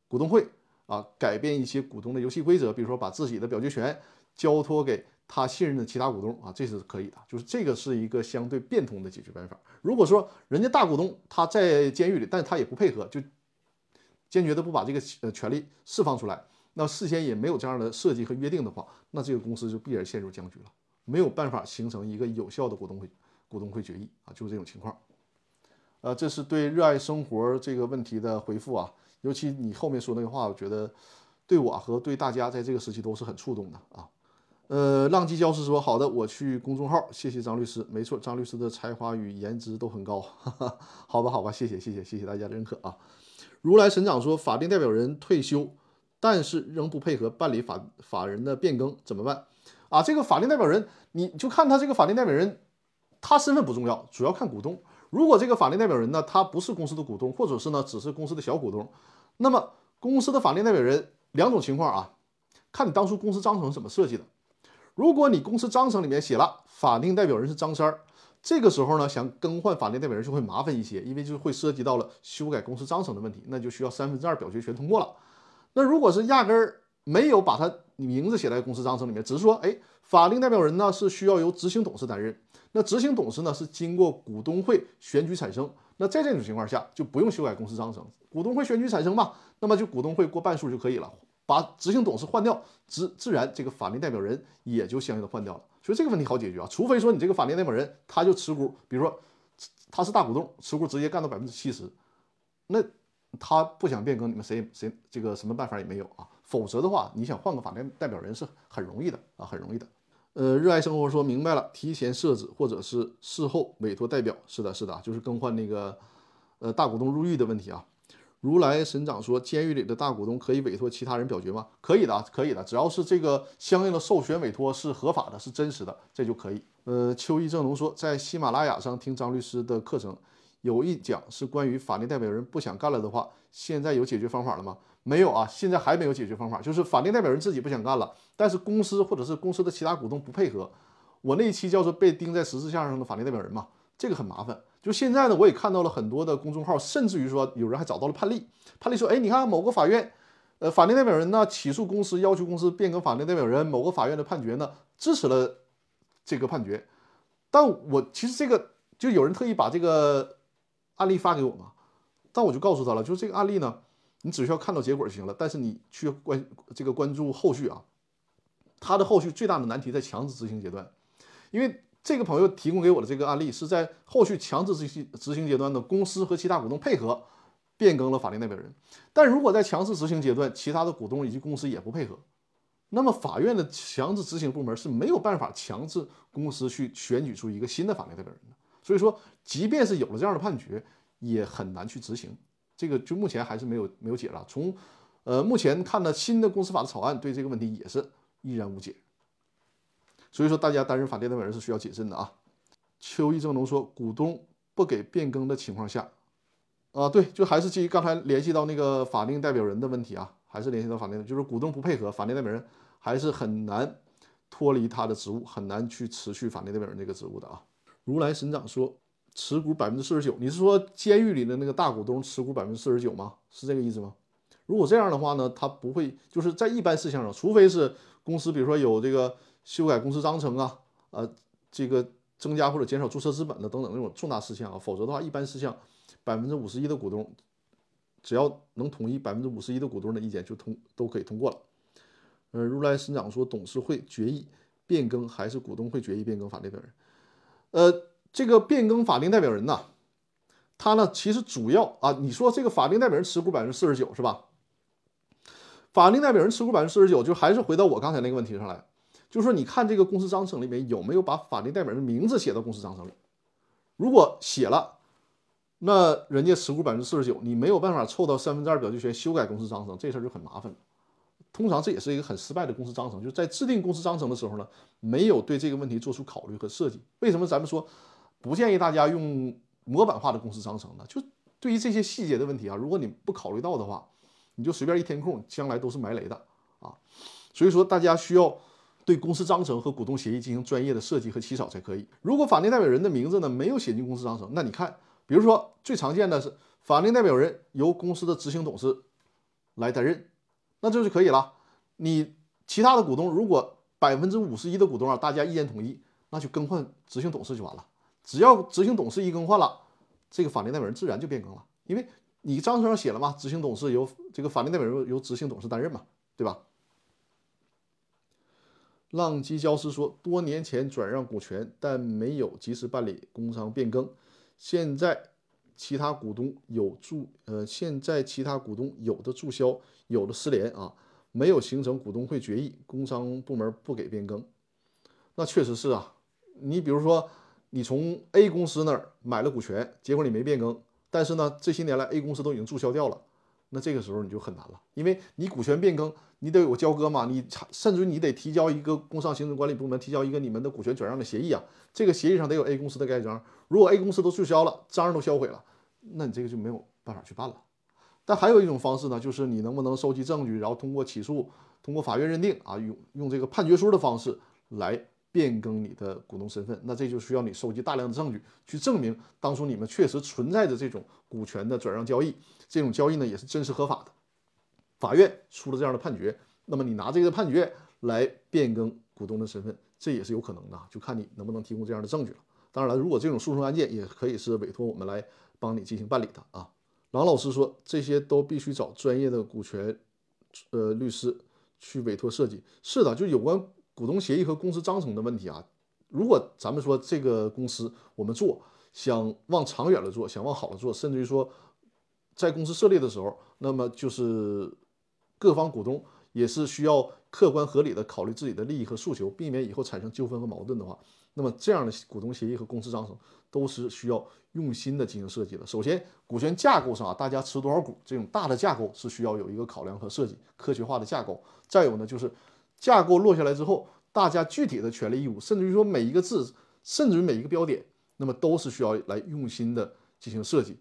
股东会啊，改变一些股东的游戏规则，比如说把自己的表决权交托给。他信任的其他股东啊，这是可以的，就是这个是一个相对变通的解决办法。如果说人家大股东他在监狱里，但是他也不配合，就坚决的不把这个呃权利释放出来，那事先也没有这样的设计和约定的话，那这个公司就必然陷入僵局了，没有办法形成一个有效的股东会股东会决议啊，就是这种情况。呃，这是对热爱生活这个问题的回复啊，尤其你后面说那个话，我觉得对我和对大家在这个时期都是很触动的啊。呃，浪迹教师说好的，我去公众号，谢谢张律师。没错，张律师的才华与颜值都很高。哈 (laughs) 哈好吧，好吧，谢谢，谢谢，谢谢大家的认可啊。如来神掌说，法定代表人退休，但是仍不配合办理法法人的变更，怎么办啊？这个法定代表人，你就看他这个法定代表人，他身份不重要，主要看股东。如果这个法定代表人呢，他不是公司的股东，或者是呢，只是公司的小股东，那么公司的法定代表人两种情况啊，看你当初公司章程怎么设计的。如果你公司章程里面写了法定代表人是张三儿，这个时候呢，想更换法定代表人就会麻烦一些，因为就会涉及到了修改公司章程的问题，那就需要三分之二表决权通过了。那如果是压根儿没有把他名字写在公司章程里面，只是说，哎，法定代表人呢是需要由执行董事担任，那执行董事呢是经过股东会选举产生，那在这种情况下就不用修改公司章程，股东会选举产生嘛，那么就股东会过半数就可以了。把执行董事换掉，自自然这个法定代表人也就相应的换掉了。所以这个问题好解决啊，除非说你这个法定代表人他就持股，比如说他是大股东，持股直接干到百分之七十，那他不想变更，你们谁谁这个什么办法也没有啊。否则的话，你想换个法定代表人是很容易的啊，很容易的。呃，热爱生活说明白了，提前设置或者是事后委托代表，是的，是的，就是更换那个呃大股东入狱的问题啊。如来神掌说：“监狱里的大股东可以委托其他人表决吗？可以的，可以的，只要是这个相应的授权委托是合法的，是真实的，这就可以。”呃，秋意正浓说：“在喜马拉雅上听张律师的课程，有一讲是关于法定代表人不想干了的话，现在有解决方法了吗？没有啊，现在还没有解决方法，就是法定代表人自己不想干了，但是公司或者是公司的其他股东不配合。我那一期叫做被钉在十字架上的法定代表人嘛，这个很麻烦。”就现在呢，我也看到了很多的公众号，甚至于说有人还找到了判例，判例说，哎，你看某个法院，呃，法定代表人呢起诉公司，要求公司变更法定代表人，某个法院的判决呢支持了这个判决，但我其实这个就有人特意把这个案例发给我嘛，但我就告诉他了，就是这个案例呢，你只需要看到结果就行了。但是你去关这个关注后续啊，他的后续最大的难题在强制执行阶段，因为这个朋友提供给我的这个案例是在后续强制执行执行阶段的公司和其他股东配合变更了法定代表人，但如果在强制执行阶段，其他的股东以及公司也不配合，那么法院的强制执行部门是没有办法强制公司去选举出一个新的法定代表人的。所以说，即便是有了这样的判决，也很难去执行。这个就目前还是没有没有解了。从呃目前看呢新的公司法的草案，对这个问题也是依然无解。所以说，大家担任法定代表人是需要谨慎的啊。邱义正龙说，股东不给变更的情况下，啊对，就还是基于刚才联系到那个法定代表人的问题啊，还是联系到法定，就是股东不配合，法定代表人还是很难脱离他的职务，很难去辞去法定代表人这个职务的啊。如来神掌说。持股百分之四十九，你是说监狱里的那个大股东持股百分之四十九吗？是这个意思吗？如果这样的话呢，他不会就是在一般事项上，除非是公司比如说有这个修改公司章程啊，呃，这个增加或者减少注册资本的等等那种重大事项啊，否则的话，一般事项百分之五十一的股东只要能统一百分之五十一的股东的意见就通都可以通过了。呃，如来神掌说，董事会决议变更还是股东会决议变更法定代表人？呃。这个变更法定代表人呢，他呢其实主要啊，你说这个法定代表人持股百分之四十九是吧？法定代表人持股百分之四十九，就还是回到我刚才那个问题上来，就是说你看这个公司章程里面有没有把法定代表人的名字写到公司章程里？如果写了，那人家持股百分之四十九，你没有办法凑到三分之二表决权修改公司章程，这事儿就很麻烦了。通常这也是一个很失败的公司章程，就是在制定公司章程的时候呢，没有对这个问题做出考虑和设计。为什么咱们说？不建议大家用模板化的公司章程呢，就对于这些细节的问题啊，如果你不考虑到的话，你就随便一填空，将来都是埋雷的啊。所以说，大家需要对公司章程和股东协议进行专业的设计和起草才可以。如果法定代表人的名字呢没有写进公司章程，那你看，比如说最常见的是法定代表人由公司的执行董事来担任，那这就可以了。你其他的股东如果百分之五十一的股东啊，大家意见统一，那就更换执行董事就完了。只要执行董事一更换了，这个法定代表人自然就变更了，因为你章程上写了嘛，执行董事由这个法定代表人由执行董事担任嘛，对吧？浪迹教师说，多年前转让股权，但没有及时办理工商变更，现在其他股东有注呃，现在其他股东有的注销，有的失联啊，没有形成股东会决议，工商部门不给变更，那确实是啊，你比如说。你从 A 公司那儿买了股权，结果你没变更，但是呢，这些年来 A 公司都已经注销掉了，那这个时候你就很难了，因为你股权变更，你得有交割嘛，你甚至于你得提交一个工商行政管理部门提交一个你们的股权转让的协议啊，这个协议上得有 A 公司的盖章，如果 A 公司都注销了，章都销毁了，那你这个就没有办法去办了。但还有一种方式呢，就是你能不能收集证据，然后通过起诉，通过法院认定啊，用用这个判决书的方式来。变更你的股东身份，那这就需要你收集大量的证据，去证明当初你们确实存在着这种股权的转让交易，这种交易呢也是真实合法的。法院出了这样的判决，那么你拿这个判决来变更股东的身份，这也是有可能的，就看你能不能提供这样的证据了。当然了，如果这种诉讼案件也可以是委托我们来帮你进行办理的啊。郎老师说，这些都必须找专业的股权呃律师去委托设计。是的，就有关。股东协议和公司章程的问题啊，如果咱们说这个公司我们做想往长远了做，想往好了做，甚至于说在公司设立的时候，那么就是各方股东也是需要客观合理的考虑自己的利益和诉求，避免以后产生纠纷和矛盾的话，那么这样的股东协议和公司章程都是需要用心的进行设计的。首先，股权架构上啊，大家持多少股这种大的架构是需要有一个考量和设计，科学化的架构。再有呢，就是。架构落下来之后，大家具体的权利义务，甚至于说每一个字，甚至于每一个标点，那么都是需要来用心的进行设计，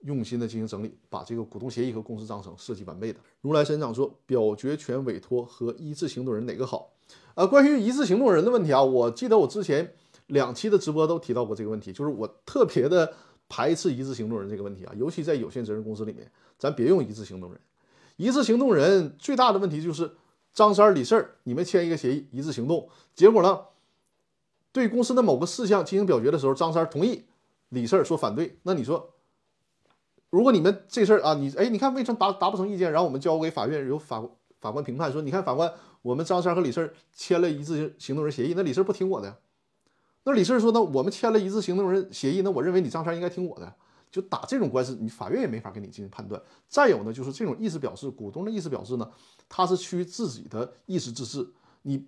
用心的进行整理，把这个股东协议和公司章程设计完备的。如来神掌说，表决权委托和一致行动人哪个好？呃，关于一致行动人的问题啊，我记得我之前两期的直播都提到过这个问题，就是我特别的排斥一致行动人这个问题啊，尤其在有限责任公司里面，咱别用一致行动人。一致行动人最大的问题就是。张三、李四，你们签一个协议，一致行动。结果呢，对公司的某个事项进行表决的时候，张三同意，李四说反对。那你说，如果你们这事儿啊，你哎，你看为什么达达不成意见，然后我们交给法院，由法法官评判说，你看法官，我们张三和李四签了一致行动人协议，那李四不听我的呀？那李四说，呢我们签了一致行动人协议，那我认为你张三应该听我的，就打这种官司，你法院也没法给你进行判断。再有呢，就是这种意思表示，股东的意思表示呢，他是趋于自己的意思自治，你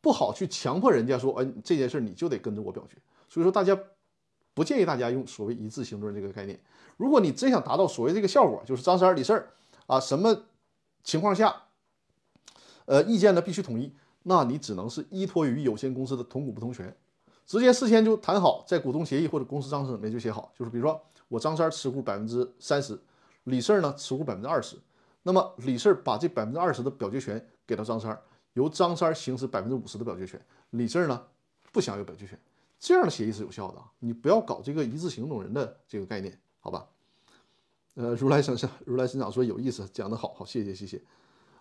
不好去强迫人家说，哎，这件事你就得跟着我表决。所以说，大家不建议大家用所谓一致行动人这个概念。如果你真想达到所谓这个效果，就是张三李四啊，什么情况下，呃，意见呢必须统一，那你只能是依托于有限公司的同股不同权。直接事先就谈好，在股东协议或者公司章程里面就写好，就是比如说我张三持股百分之三十，李四呢持股百分之二十，那么李四把这百分之二十的表决权给到张三，由张三行使百分之五十的表决权，李四呢不享有表决权，这样的协议是有效的啊，你不要搞这个一致行动人的这个概念，好吧？呃，如来神上，如来神掌说有意思，讲得好，好，谢谢谢谢。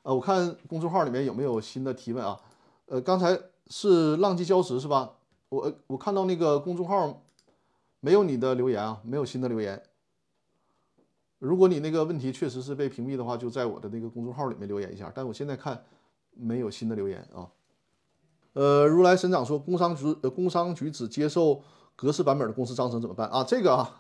呃，我看公众号里面有没有新的提问啊？呃，刚才是浪迹礁石是吧？我我看到那个公众号没有你的留言啊，没有新的留言。如果你那个问题确实是被屏蔽的话，就在我的那个公众号里面留言一下。但我现在看没有新的留言啊。呃，如来神掌说，工商局呃工商局只接受格式版本的公司章程怎么办啊？这个啊，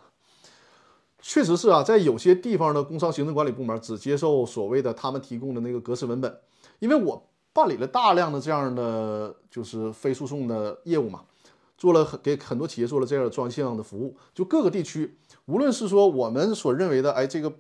确实是啊，在有些地方的工商行政管理部门只接受所谓的他们提供的那个格式文本，因为我办理了大量的这样的就是非诉讼的业务嘛。做了很给很多企业做了这样的专项的服务，就各个地区，无论是说我们所认为的，哎，这个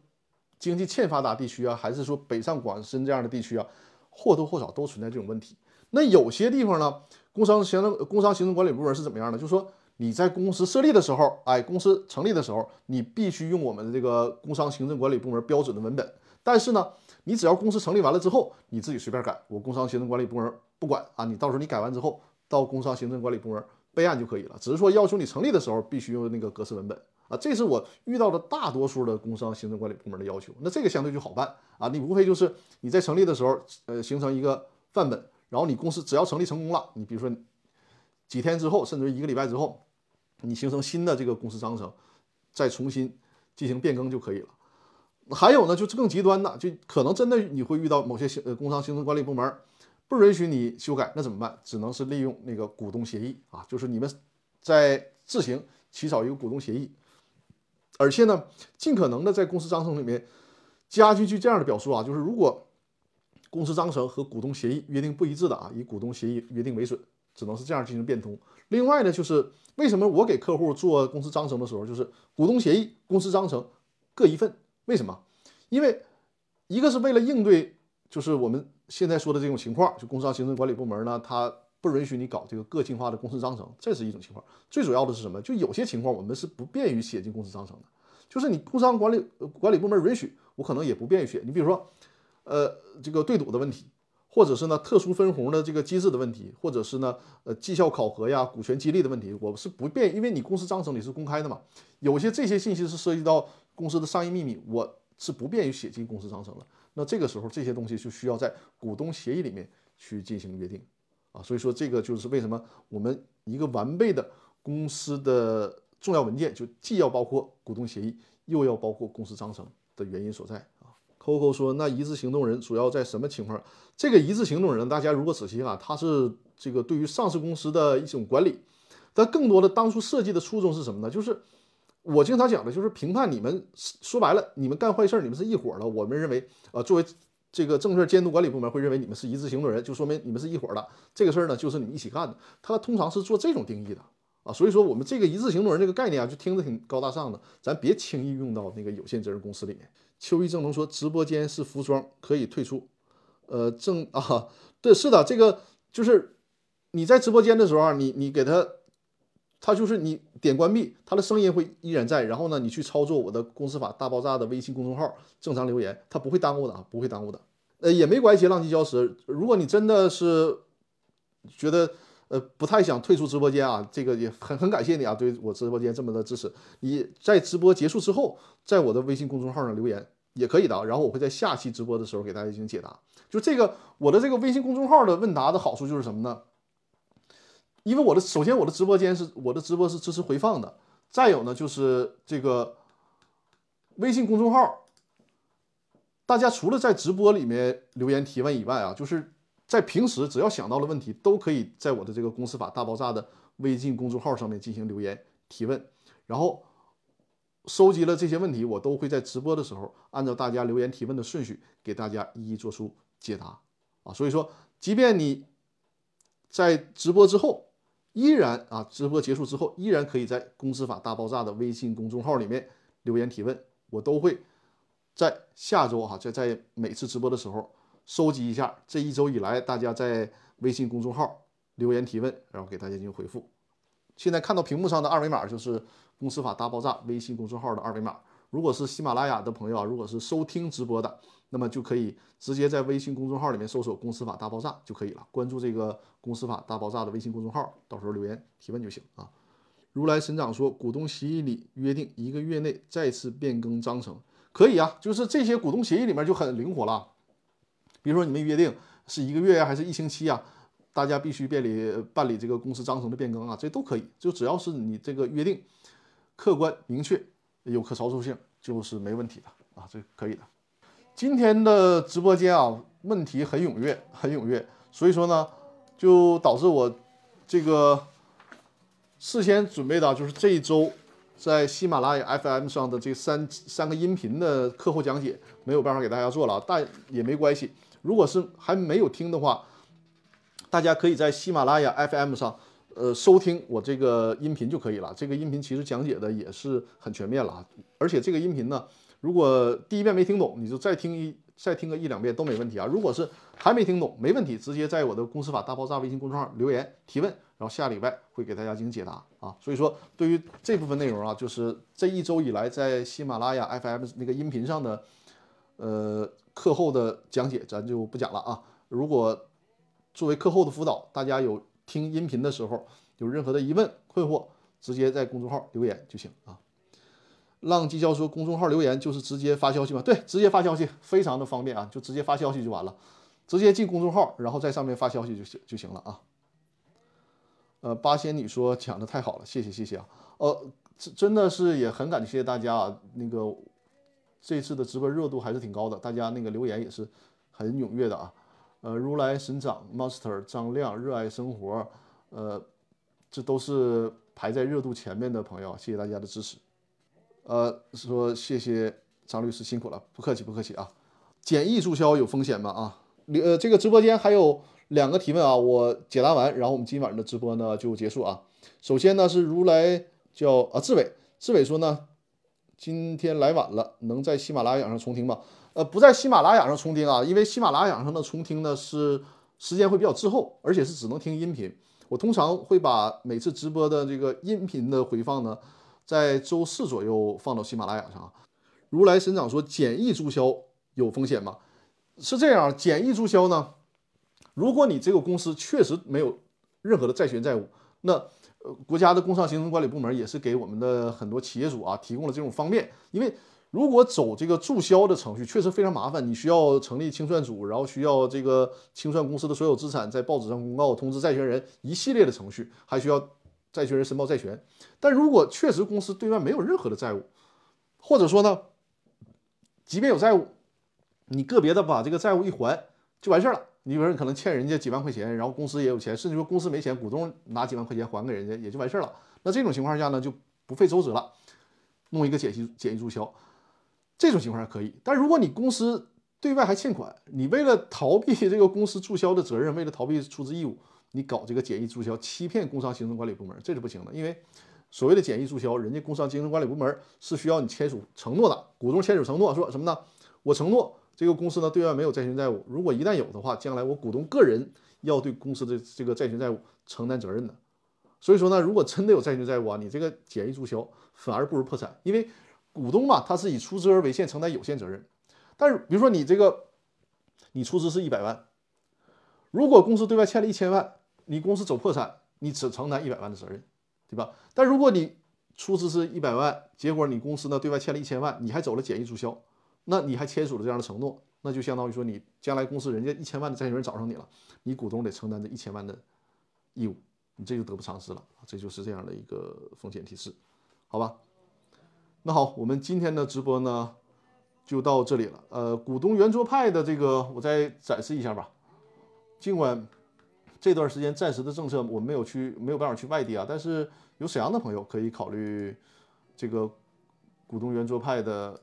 经济欠发达地区啊，还是说北上广深这样的地区啊，或多或少都存在这种问题。那有些地方呢，工商行政工商行政管理部门是怎么样的？就是说你在公司设立的时候，哎，公司成立的时候，你必须用我们的这个工商行政管理部门标准的文本。但是呢，你只要公司成立完了之后，你自己随便改，我工商行政管理部门不管啊。你到时候你改完之后，到工商行政管理部门。备案就可以了，只是说要求你成立的时候必须用那个格式文本啊，这是我遇到的大多数的工商行政管理部门的要求。那这个相对就好办啊，你无非就是你在成立的时候，呃，形成一个范本，然后你公司只要成立成功了，你比如说几天之后，甚至一个礼拜之后，你形成新的这个公司章程，再重新进行变更就可以了。还有呢，就是更极端的，就可能真的你会遇到某些行呃工商行政管理部门。不允许你修改，那怎么办？只能是利用那个股东协议啊，就是你们在自行起草一个股东协议，而且呢，尽可能的在公司章程里面加进去这样的表述啊，就是如果公司章程和股东协议约定不一致的啊，以股东协议约定为准，只能是这样进行变通。另外呢，就是为什么我给客户做公司章程的时候，就是股东协议、公司章程各一份？为什么？因为一个是为了应对，就是我们。现在说的这种情况，就工商行政管理部门呢，它不允许你搞这个个性化的公司章程，这是一种情况。最主要的是什么？就有些情况我们是不便于写进公司章程的，就是你工商管理管理部门允许，我可能也不便于写。你比如说，呃，这个对赌的问题，或者是呢特殊分红的这个机制的问题，或者是呢呃绩效考核呀、股权激励的问题，我是不便，因为你公司章程里是公开的嘛，有些这些信息是涉及到公司的商业秘密，我是不便于写进公司章程的。那这个时候，这些东西就需要在股东协议里面去进行约定啊。所以说，这个就是为什么我们一个完备的公司的重要文件，就既要包括股东协议，又要包括公司章程的原因所在啊。Coco 说，那一致行动人主要在什么情况？这个一致行动人，大家如果仔细看，它是这个对于上市公司的一种管理，但更多的当初设计的初衷是什么呢？就是。我经常讲的就是评判你们，说白了，你们干坏事儿，你们是一伙的。我们认为，呃，作为这个证券监督管理部门会认为你们是一致行动人，就说明你们是一伙的。这个事儿呢，就是你们一起干的。他通常是做这种定义的啊。所以说，我们这个一致行动人这个概念啊，就听着挺高大上的，咱别轻易用到那个有限责任公司里面。秋意正能说，直播间是服装，可以退出。呃，正啊，对，是的，这个就是你在直播间的时候，你你给他。他就是你点关闭，他的声音会依然在。然后呢，你去操作我的公司法大爆炸的微信公众号，正常留言，他不会耽误的啊，不会耽误的。呃，也没关系，浪迹礁石。如果你真的是觉得呃不太想退出直播间啊，这个也很很感谢你啊，对我直播间这么的支持。你在直播结束之后，在我的微信公众号上留言也可以的啊。然后我会在下期直播的时候给大家进行解答。就这个我的这个微信公众号的问答的好处就是什么呢？因为我的首先我的直播间是我的直播是支持回放的，再有呢就是这个微信公众号，大家除了在直播里面留言提问以外啊，就是在平时只要想到了问题，都可以在我的这个公司法大爆炸的微信公众号上面进行留言提问，然后收集了这些问题，我都会在直播的时候按照大家留言提问的顺序给大家一一做出解答啊。所以说，即便你在直播之后，依然啊，直播结束之后，依然可以在公司法大爆炸的微信公众号里面留言提问，我都会。在下周哈，在在每次直播的时候收集一下这一周以来大家在微信公众号留言提问，然后给大家进行回复。现在看到屏幕上的二维码就是公司法大爆炸微信公众号的二维码。如果是喜马拉雅的朋友啊，如果是收听直播的，那么就可以直接在微信公众号里面搜索“公司法大爆炸”就可以了，关注这个“公司法大爆炸”的微信公众号，到时候留言提问就行啊。如来神掌说，股东协议里约定一个月内再次变更章程。可以啊，就是这些股东协议里面就很灵活了。比如说你们约定是一个月呀，还是一星期啊？大家必须办理办理这个公司章程的变更啊，这都可以。就只要是你这个约定客观明确，有可操作性，就是没问题的啊，这可以的。今天的直播间啊，问题很踊跃，很踊跃，所以说呢，就导致我这个事先准备的就是这一周。在喜马拉雅 FM 上的这三三个音频的课后讲解没有办法给大家做了，但也没关系。如果是还没有听的话，大家可以在喜马拉雅 FM 上，呃，收听我这个音频就可以了。这个音频其实讲解的也是很全面了啊，而且这个音频呢，如果第一遍没听懂，你就再听一再听个一两遍都没问题啊。如果是还没听懂，没问题，直接在我的公司法大爆炸微信公众号留言提问。然后下礼拜会给大家进行解答啊，所以说对于这部分内容啊，就是这一周以来在喜马拉雅 FM 那个音频上的呃课后的讲解，咱就不讲了啊。如果作为课后的辅导，大家有听音频的时候有任何的疑问困惑，直接在公众号留言就行啊。浪迹教说公众号留言就是直接发消息吗？对，直接发消息非常的方便啊，就直接发消息就完了，直接进公众号，然后在上面发消息就行就行了啊。呃，八仙女说讲的太好了，谢谢谢谢啊，呃，真的是也很感谢大家啊，那个这次的直播热度还是挺高的，大家那个留言也是很踊跃的啊，呃，如来神掌 Master 张亮热爱生活，呃，这都是排在热度前面的朋友，谢谢大家的支持，呃，说谢谢张律师辛苦了，不客气不客气啊，简易注销有风险吗啊？呃，这个直播间还有。两个提问啊，我解答完，然后我们今晚的直播呢就结束啊。首先呢是如来叫啊志伟，志伟说呢，今天来晚了，能在喜马拉雅上重听吗？呃，不在喜马拉雅上重听啊，因为喜马拉雅上的重听呢是时间会比较滞后，而且是只能听音频。我通常会把每次直播的这个音频的回放呢，在周四左右放到喜马拉雅上。如来神掌说简易注销有风险吗？是这样，简易注销呢？如果你这个公司确实没有任何的债权债务，那呃国家的工商行政管理部门也是给我们的很多企业主啊提供了这种方便。因为如果走这个注销的程序，确实非常麻烦，你需要成立清算组，然后需要这个清算公司的所有资产，在报纸上公告，通知债权人一系列的程序，还需要债权人申报债权。但如果确实公司对外没有任何的债务，或者说呢，即便有债务，你个别的把这个债务一还就完事儿了。你比如说，你可能欠人家几万块钱，然后公司也有钱，甚至说公司没钱，股东拿几万块钱还给人家，也就完事儿了。那这种情况下呢，就不费周折了，弄一个简易简易注销，这种情况下可以。但如果你公司对外还欠款，你为了逃避这个公司注销的责任，为了逃避出资义务，你搞这个简易注销，欺骗工商行政管理部门，这是不行的。因为所谓的简易注销，人家工商行政管理部门是需要你签署承诺的，股东签署承诺，说什么呢？我承诺。这个公司呢，对外没有债权债务。如果一旦有的话，将来我股东个人要对公司的这个债权债务承担责任的。所以说呢，如果真的有债权债务啊，你这个简易注销反而不如破产，因为股东嘛，他是以出资而为限，承担有限责任。但是比如说你这个，你出资是一百万，如果公司对外欠了一千万，你公司走破产，你只承担一百万的责任，对吧？但如果你出资是一百万，结果你公司呢对外欠了一千万，你还走了简易注销。那你还签署了这样的承诺，那就相当于说你将来公司人家一千万的债权人找上你了，你股东得承担这一千万的义务，你这就得不偿失了这就是这样的一个风险提示，好吧？那好，我们今天的直播呢就到这里了。呃，股东圆桌派的这个我再展示一下吧。尽管这段时间暂时的政策我们没有去没有办法去外地啊，但是有沈阳的朋友可以考虑这个股东圆桌派的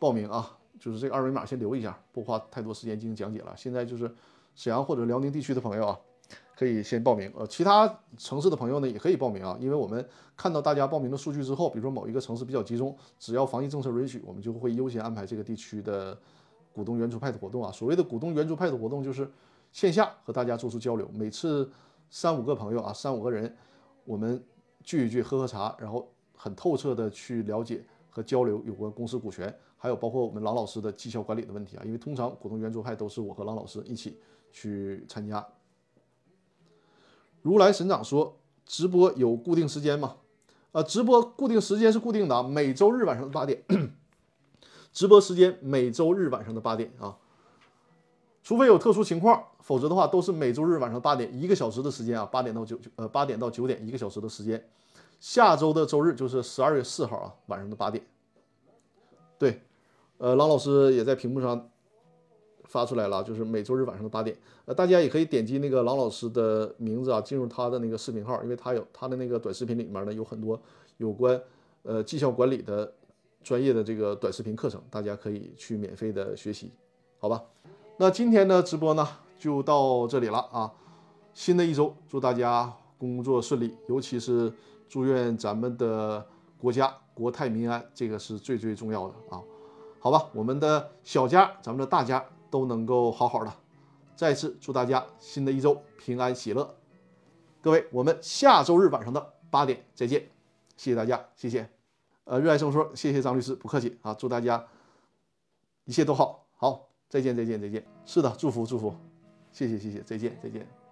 报名啊。就是这个二维码先留一下，不花太多时间进行讲解了。现在就是沈阳或者辽宁地区的朋友啊，可以先报名。呃，其他城市的朋友呢也可以报名啊，因为我们看到大家报名的数据之后，比如说某一个城市比较集中，只要防疫政策允许，我们就会优先安排这个地区的股东圆桌派的活动啊。所谓的股东圆桌派的活动，就是线下和大家做出交流，每次三五个朋友啊，三五个人，我们聚一聚，喝喝茶，然后很透彻的去了解和交流有关公司股权。还有包括我们郎老师的绩效管理的问题啊，因为通常股东圆桌派都是我和郎老师一起去参加。如来神掌说，直播有固定时间吗？呃，直播固定时间是固定的啊，每周日晚上的八点，(coughs) 直播时间每周日晚上的八点啊，除非有特殊情况，否则的话都是每周日晚上八点，一个小时的时间啊，八点到九九呃八点到九点一个小时的时间。下周的周日就是十二月四号啊，晚上的八点。对，呃，郎老师也在屏幕上发出来了，就是每周日晚上的八点，呃，大家也可以点击那个郎老师的名字啊，进入他的那个视频号，因为他有他的那个短视频里面呢有很多有关呃绩效管理的专业的这个短视频课程，大家可以去免费的学习，好吧？那今天的直播呢就到这里了啊，新的一周祝大家工作顺利，尤其是祝愿咱们的国家。国泰民安，这个是最最重要的啊！好吧，我们的小家，咱们的大家都能够好好的。再次祝大家新的一周平安喜乐。各位，我们下周日晚上的八点再见，谢谢大家，谢谢。呃，热爱生活，谢谢张律师，不客气啊！祝大家一切都好，好，再见，再见，再见。是的，祝福祝福，谢谢谢谢，再见再见。